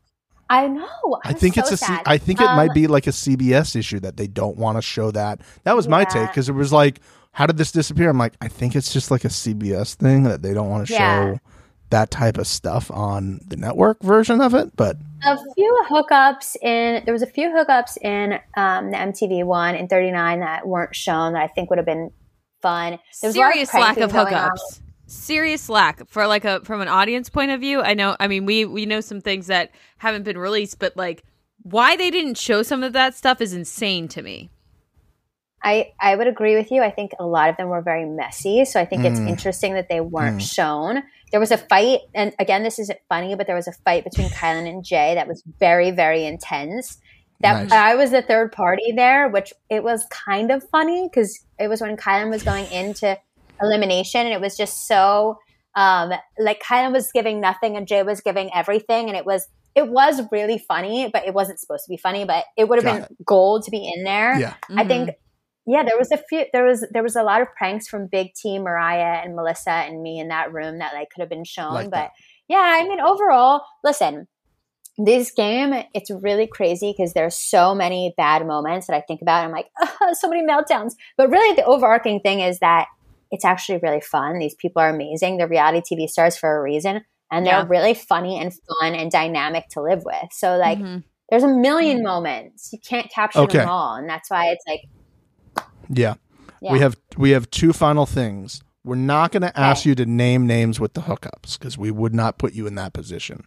I know. I I'm think so it's a. C- sad. I think it Um, might be like a CBS issue that they don't want to show that. That was my take because it was like, how did this disappear? I'm like, I think it's just like a CBS thing that they don't want to Yeah. show that type of stuff on the network version of it. But a few hookups in there was a few hookups in um, the MTV one in 39 that weren't shown that I think would have been fun. There was a lot Serious lack of going on. hookups. Serious lack for like a from an audience point of view. I know. I mean, we we know some things that haven't been released, but like why they didn't show some of that stuff is insane to me. I, I would agree with you. I think a lot of them were very messy. So I think it's Mm. interesting that they weren't shown. There was a fight, and again, this isn't funny, but there was a fight between Kyland and Jay that was very, very intense. That Nice. I was the third party there, which it was kind of funny because it was when Kyland was going into elimination, and it was just so um, like Kyland was giving nothing and Jay was giving everything, and it was it was really funny, but it wasn't supposed to be funny. But it would have Got been gold to be in there. yeah, I think yeah, there was a few there was there was a lot of pranks from Big T, Mariah and Melissa and me in that room that like could have been shown. Like but that. yeah, I mean overall, listen, this game, it's really crazy because there's so many bad moments that I think about. And I'm like, "Ah, *laughs* so many meltdowns. But really the overarching thing is that it's actually really fun. These people are amazing. They're reality TV stars for a reason. And they're Yeah. really funny and fun and dynamic to live with. So like Mhm. there's a million moments. You can't capture Okay. them all. And that's why it's like yeah. yeah. We have we have two final things. We're not going to ask Okay. you to name names with the hookups because we would not put you in that position.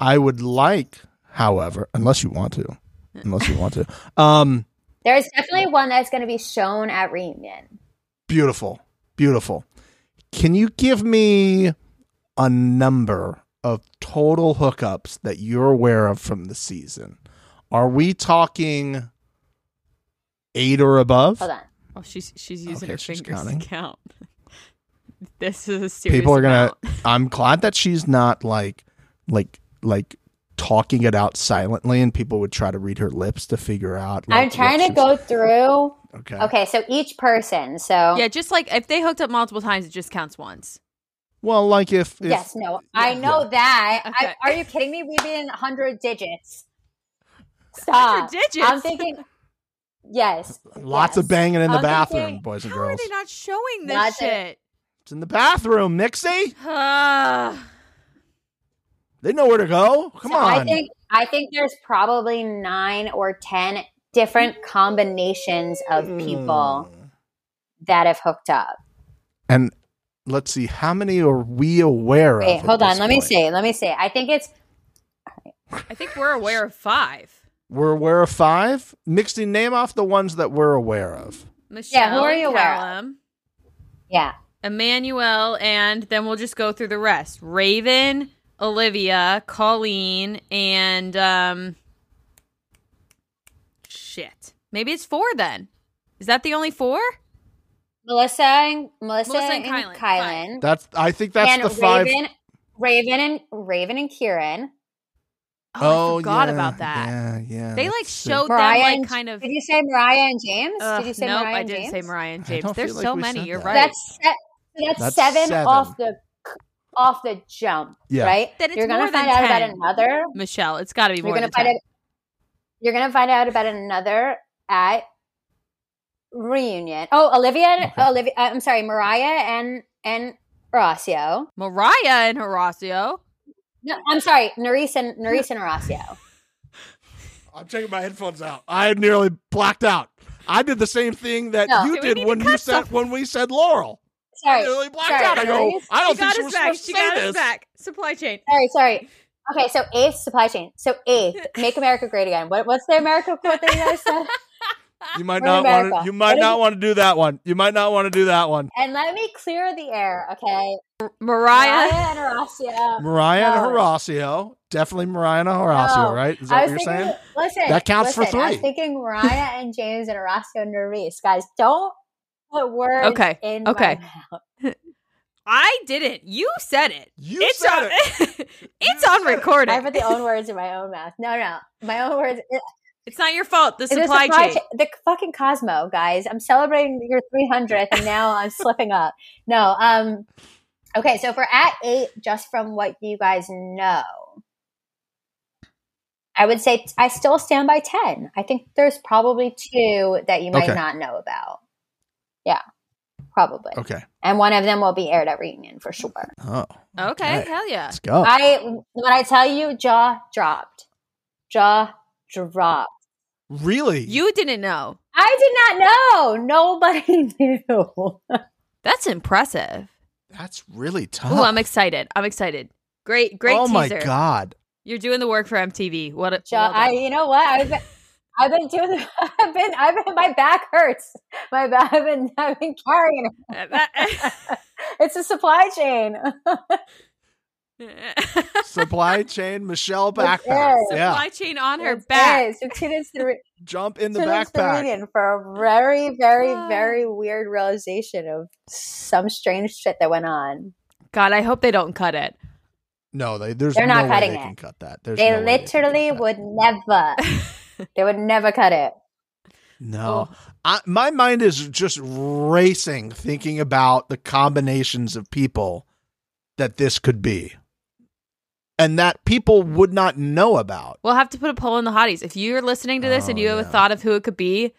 I would like, however, unless you want to, unless you want to, *laughs* um, There's definitely one that's going to be shown at reunion. Beautiful. Beautiful. Can you give me a number of total hookups that you're aware of from the season? Are we talking eight or above? Hold on. Oh, she's she's using Okay, her she's fingers counting. to count. *laughs* this is a serious. People are gonna. I'm glad that she's not like, like, like talking it out silently, and people would try to read her lips to figure out. like, I'm trying to go through. Okay. Okay, so each person. So Yeah, just like if they hooked up multiple times, it just counts once. Well, like if, if yes, no, I know that. Okay. I, are you kidding me? We've been hundred digits. Stop. 100 digits? I'm thinking. Yes. lots yes. of banging in the I'm bathroom, thinking- boys and girls. How are they not showing this Not that- shit? It's in the bathroom, Mixie. *sighs* They know where to go. Come So on. I think I think there's probably nine or ten different combinations of people Hmm. that have hooked up. And let's see, how many are we aware of? Wait, at hold on. this Let me point? see. Let me see. I think it's I think we're aware of five. We're aware of five. Mixed in, name off the ones that we're aware of. Michele, who are you aware of? Yeah. Emanuel, and then we'll just go through the rest. Raven, Olivia, Colleen, and um shit. Maybe it's four then. Is that the only four? Melissa and Melissa, Melissa and and, Kyland. Kyland. That's I think that's and the five. Raven, Raven and Raven and Kieran. Oh, I forgot yeah, about that. Yeah, yeah. They like showed Mariah them like and, kind of Did you say Mariah and James? Ugh, did you say nope, Mariah I and didn't James? say Mariah and James. There's feel so many. You're that. right. That's se- that's, That's seven, seven. off the off the jump, Yeah. right? Then it's You're gonna more than find out about another. Michele. It's got to be You're gonna than find 10. out. You're gonna find out about another at reunion. Oh, Olivia, Olivia. uh, I'm sorry, Mariah and and Horacio. Mariah and Horacio. No, I'm sorry, Nurys and Nurys and Horacio. *laughs* I'm taking my headphones out. I nearly blacked out. I did the same thing that No. you did when you said when we said Laurel. I Sorry. nearly blacked sorry, out. I go, I don't she think got she was back. supposed to She say got this. back. Supply chain. Sorry, sorry. Okay, so eighth supply chain. So eighth, *laughs* make America great again. What, what's the America quote that you guys said? *laughs* You might We're in not want to. You might What is not it? want to do that one. You might not want to do that one. And let me clear the air, okay? Mariah. Mariah and Horacio. Mariah and No. Horacio, definitely Mariah and Horacio, No. right? Is that what you're thinking, saying? listen, That counts for listen, I was three. thinking Mariah and James and Horacio and Nurys. Guys, don't put words Okay, in okay. my mouth. *laughs* I didn't. You said it. You it's said on. it. *laughs* it's You on said it. recording. I put the own *laughs* words in my own mouth. No, no. My own words. It, it's not your fault. The it's a supply, chain. cha- The fucking Cosmo, guys. I'm celebrating your 300th and now I'm slipping up. No. Um. Okay, so if we're at eight, just from what you guys know, I would say I still stand by 10. I think there's probably two that you might Okay. not know about. Yeah, probably. Okay. And one of them will be aired at reunion for sure. Oh, Okay, Okay. hell yeah. let's go. I when I tell you, jaw dropped, jaw dropped. really? You didn't know. I did not know. Nobody *laughs* knew. That's impressive. That's really tough. Ooh, I'm excited. I'm excited. Great, great oh teaser. my god. You're doing the work for MTV. What? A, Jaw, well I, you know what? I've been, I've been doing. The, *laughs* I've been. I've been. My back hurts. My back. I've been. I've been carrying it. *laughs* It's a supply chain. *laughs* Supply chain Michele It backpack. is. Yeah. Supply chain on her It back. is. So tune the re- Jump in the tune into the backpack. for a very, very, Ah. very weird realization of some strange shit that went on. God, I hope they don't cut it. No, they, there's They're no not way cutting they it. can cut that. There's They no way they can literally would never. They would never cut it. No. Oh. I, my mind is just racing thinking about the combinations of people that this could be. And that people would not know about. We'll have to put a poll in the hotties. If you're listening to this and Oh, you have a thought of who it could be,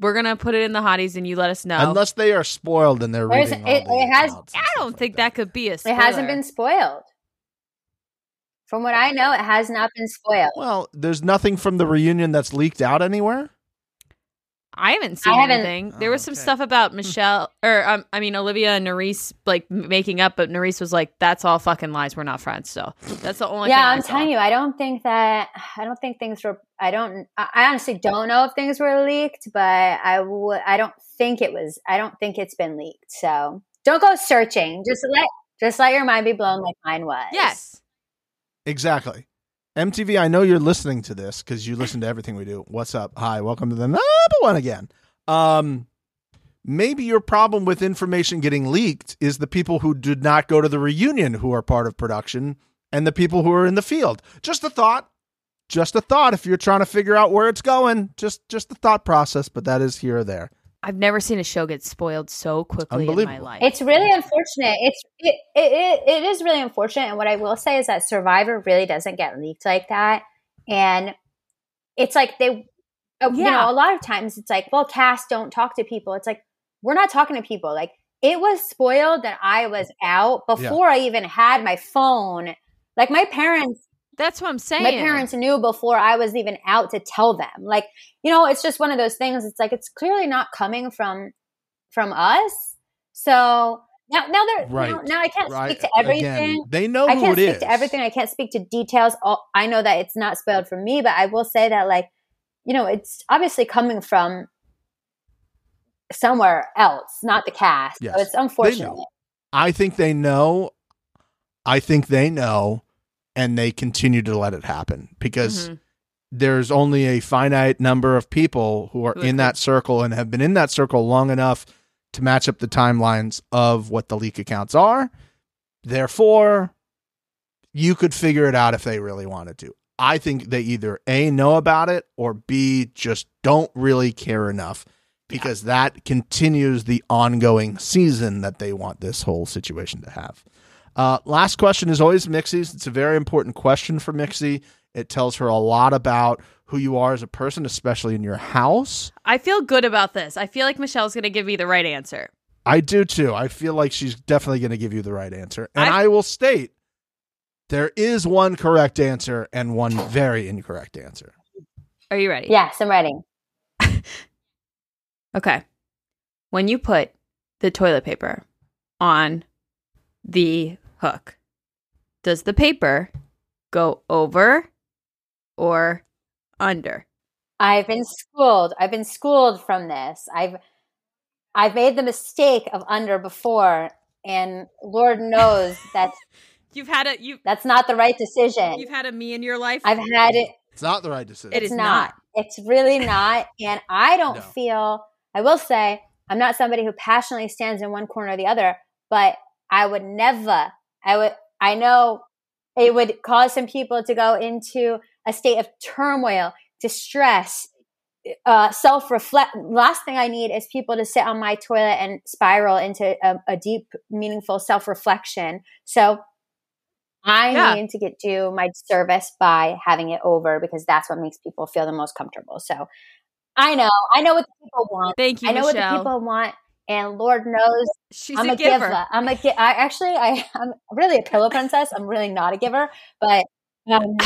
we're gonna put it in the hotties and you let us know. Unless they are spoiled and they're There's- reading it- the it has- I don't like think that. could be a. It hasn't been spoiled. From what I know, it has not been spoiled. Well, there's nothing from the reunion that's leaked out anywhere. I haven't seen haven't- anything. There Oh, was some okay. stuff about Michele, or um, I mean Olivia and Nurys like making up, but Nurys was like, "That's all fucking lies. We're not friends." So that's the only. yeah, thing I I'm saw. telling you, I don't think that. I don't think things were. I don't. I I honestly don't know if things were leaked, but I would. I don't think it was. I don't think it's been leaked. So don't go searching. Just let. Just let your mind be blown like mine was. Yes. Exactly. MTV, I know you're listening to this because you listen to everything we do. What's up? Hi, welcome to the number one again. Um, maybe your problem with information getting leaked is the people who did not go to the reunion who are part of production and the people who are in the field. Just a thought. Just a thought. If you're trying to figure out where it's going, just just the thought process. But that is here or there. I've never seen a show get spoiled so quickly in my life. It's really unfortunate. It's it, it, it, it is really unfortunate. And what I will say is that Survivor really doesn't get leaked like that. And it's like they, uh, you know, a lot of times it's like, well, cast don't talk to people. It's like we're not talking to people. Like it was spoiled that I was out before I even had my phone. Like my parents That's what I'm saying. my parents knew before I was even out to tell them. Like, you know, it's just one of those things. It's like it's clearly not coming from from us. So now, now they're Right. now, now I can't Right. speak to everything. Again, they know I can't it speak is. to everything. I can't speak to details. All, I know that it's not spoiled for me, but I will say that, like, you know, it's obviously coming from somewhere else, not the cast. Yes. So it's unfortunate. I think they know. I think they know, and they continue to let it happen because Mhm. there's only a finite number of people who are Who in that circle and have been in that circle long enough to match up the timelines of what the leak accounts are. Therefore, you could figure it out if they really wanted to. I think they either A, know about it, or B, just don't really care enough because that continues the ongoing season that they want this whole situation to have. Uh, last question is always Mixie's. It's a very important question for Mixie. It tells her a lot about who you are as a person, especially in your house. I feel good about this. I feel like Michele's going to give me the right answer. I do too. I feel like she's definitely going to give you the right answer. And I- I will state there is one correct answer and one very incorrect answer. Are you ready? Yes, I'm ready. *laughs* Okay. When you put the toilet paper on the hook, does the paper go over or under? I've been schooled. I've been schooled from this. I've I've made the mistake of under before, and Lord knows *laughs* that's You've had a you that's not the right decision. you've had a me in your life. I've had it. It's not the right decision. It's not. not. It's really *laughs* not. And I don't No. feel. I will say I'm not somebody who passionately stands in one corner or the other, but I would never. I would. I know it would cause some people to go into a state of turmoil, distress, uh, self reflect. Last thing I need is people to sit on my toilet and spiral into a, a deep, meaningful self reflection. So I Yeah. need to get do my service by having it over because that's what makes people feel the most comfortable. So I know, I know what the people want. Thank you, I know what the people want, and Lord knows She's I'm a, a giver. giver. I'm a gi- I actually I *laughs* I'm really a pillow princess. I'm really not a giver, but um,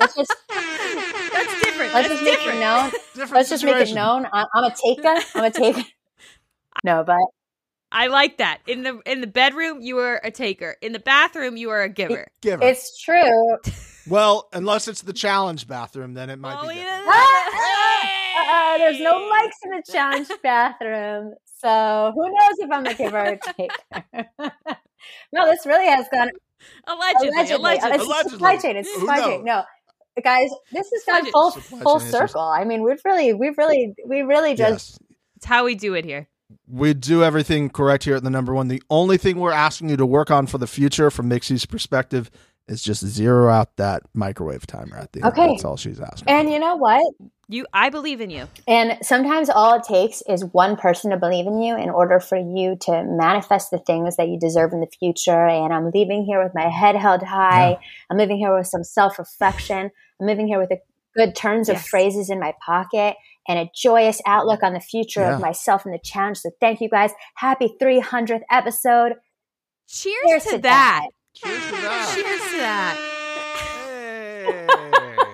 let's just *laughs* That's different. let's That's just make it known. *laughs* Different Let's just make it known. I, I'm a taker. I'm a taker. No, but I like that. In the in the bedroom, you are a taker. In the bathroom, you are a giver. Give her. it's true. well, unless it's the challenge bathroom, then it might Oh, be. yeah. Different. Uh, there's no mics in the challenge bathroom, so who knows if I'm a giver or a taker? *laughs* no, this really has gone Allegedly, allegedly. allegedly. Uh, It's Allegedly. supply chain. It's Who supply knows? chain. No, guys, this has gone full full circle. I mean, we've really, we've really, we really just Yes. It's how we do it here. We do everything correct here at the number one. The only thing we're asking you to work on for the future, from Mixie's perspective, is just zero out that microwave timer at the end. Okay. That's all she's asking. And you know what? You, I believe in you. And sometimes all it takes is one person to believe in you in order for you to manifest the things that you deserve in the future. And I'm leaving here with my head held high. Yeah. I'm leaving here with some self reflection. I'm leaving here with a good turns of phrases in my pocket and a joyous outlook on the future Yeah. of myself and the challenge. So thank you guys. Happy 300th episode. Cheers, Cheers to, to that. Cheers to that. Cheers to that. Hey.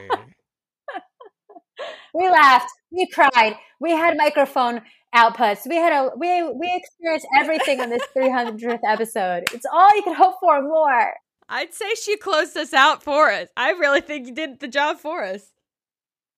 We laughed. We cried. We had microphone outputs. We had a we we experienced everything on this *laughs* 300th episode. It's all you could hope for more. I'd say she closed us out for us. I really think you did the job for us.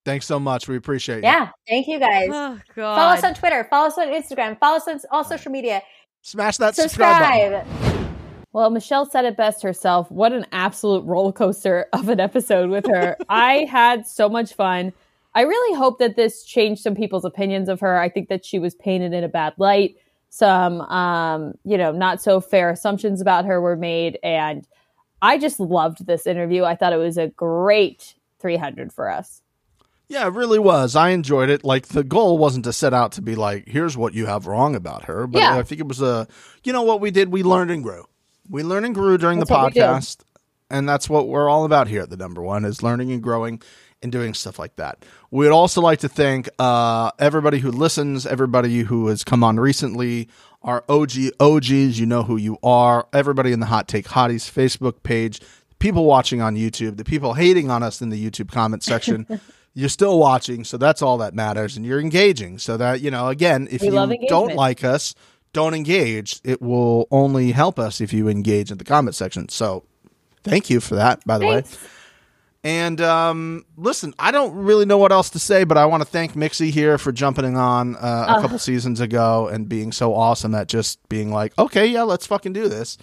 Thanks so much. We appreciate you. Yeah. Thank you guys. Oh God. Follow us on Twitter. Follow us on Instagram. Follow us on all social media. Smash that subscribe, button. Subscribe. Well, Michele said it best herself. What an absolute roller coaster of an episode with her. *laughs* I had so much fun. I really hope that this changed some people's opinions of her. I think that she was painted in a bad light. Some, um, you know, not so fair assumptions about her were made. And I just loved this interview. I thought it was a great 300 for us. Yeah, it really was. I enjoyed it. Like the goal wasn't to set out to be like, here's what you have wrong about her, but Yeah. I think it was a, you know, what we did. We learned and grew. We learned and grew during That's the what we do. podcast, and that's what we're all about here at the number one is learning and growing and doing stuff like that. We'd also like to thank uh, everybody who listens, everybody who has come on recently, our OG OGs. You know who you are. Everybody in the Hot Take Hotties Facebook page, people watching on YouTube, the people hating on us in the YouTube comment section. *laughs* you're still watching, so that's all that matters, and you're engaging. So that you know, again, if We you don't like us, don't engage. It will only help us if you engage in the comment section. So, thank you for that, by the way. And um, listen, I don't really know what else to say, but I want to thank Mixie here for jumping on uh, a Oh. couple seasons ago and being so awesome at just being like, okay, yeah, let's fucking do this,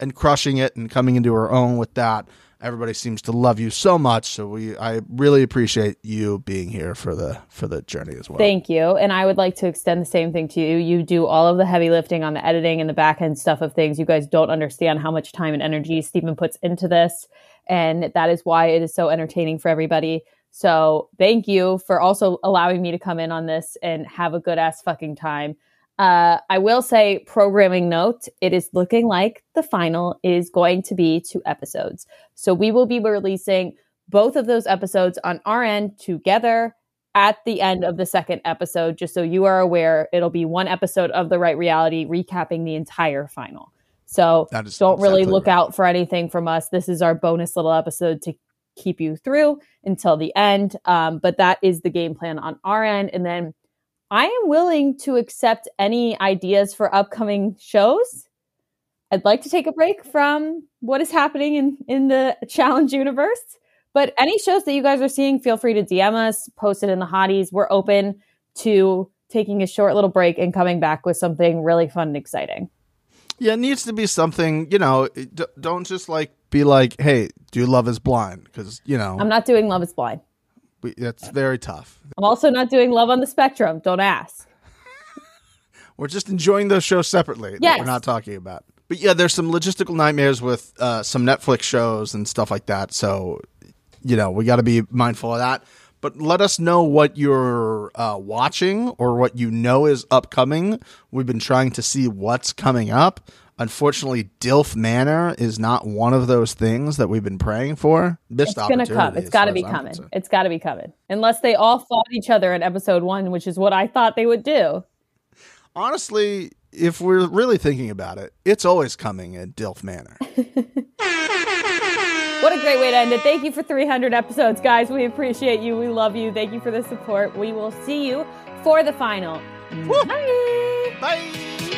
and crushing it and coming into her own with that. Everybody seems to love you so much, so we I really appreciate you being here for the for the journey as well. Thank you. And I would like to extend the same thing to you. You do all of the heavy lifting on the editing and the back end stuff of things. You guys don't understand how much time and energy Stephen puts into this. And that is why it is so entertaining for everybody. So thank you for also allowing me to come in on this and have a good ass fucking time. Uh, I will say, programming note, it is looking like the final is going to be two episodes. So we will be releasing both of those episodes on our end together at the end of the second episode, just so you are aware, it'll be one episode of The Right Reality recapping the entire final. So is don't really exactly look right. out for anything from us. This is our bonus little episode to keep you through until the end. Um, but that is the game plan on our end. And then I am willing to accept any ideas for upcoming shows. I'd like to take a break from what is happening in, in the challenge universe. But any shows that you guys are seeing, feel free to DM us, post it in the hotties. We're open to taking a short little break and coming back with something really fun and exciting. Yeah, it needs to be something, you know, d- don't just like be like, hey, do Love is Blind? Because, you know, I'm not doing Love is Blind. we, that's very tough. I'm also not doing Love on the Spectrum. Don't ask. *laughs* We're just enjoying those shows separately that Yes. we're not talking about. But yeah, there's some logistical nightmares with uh, some Netflix shows and stuff like that. So, you know, we got to be mindful of that. But let us know what you're uh, watching or what you know is upcoming. We've been trying to see what's coming up. Unfortunately, Dilf Manor is not one of those things that we've been praying for. Missed It's gonna come. It's got to be coming. concerned. It's got to be coming. Unless they all fought each other in episode one, which is what I thought they would do. Honestly, if we're really thinking about it, it's always coming at Dilf Manor. *laughs* What a great way to end it. Thank you for 300 episodes, guys. We appreciate you. We love you. Thank you for the support. We will see you for the final. Bye. Bye.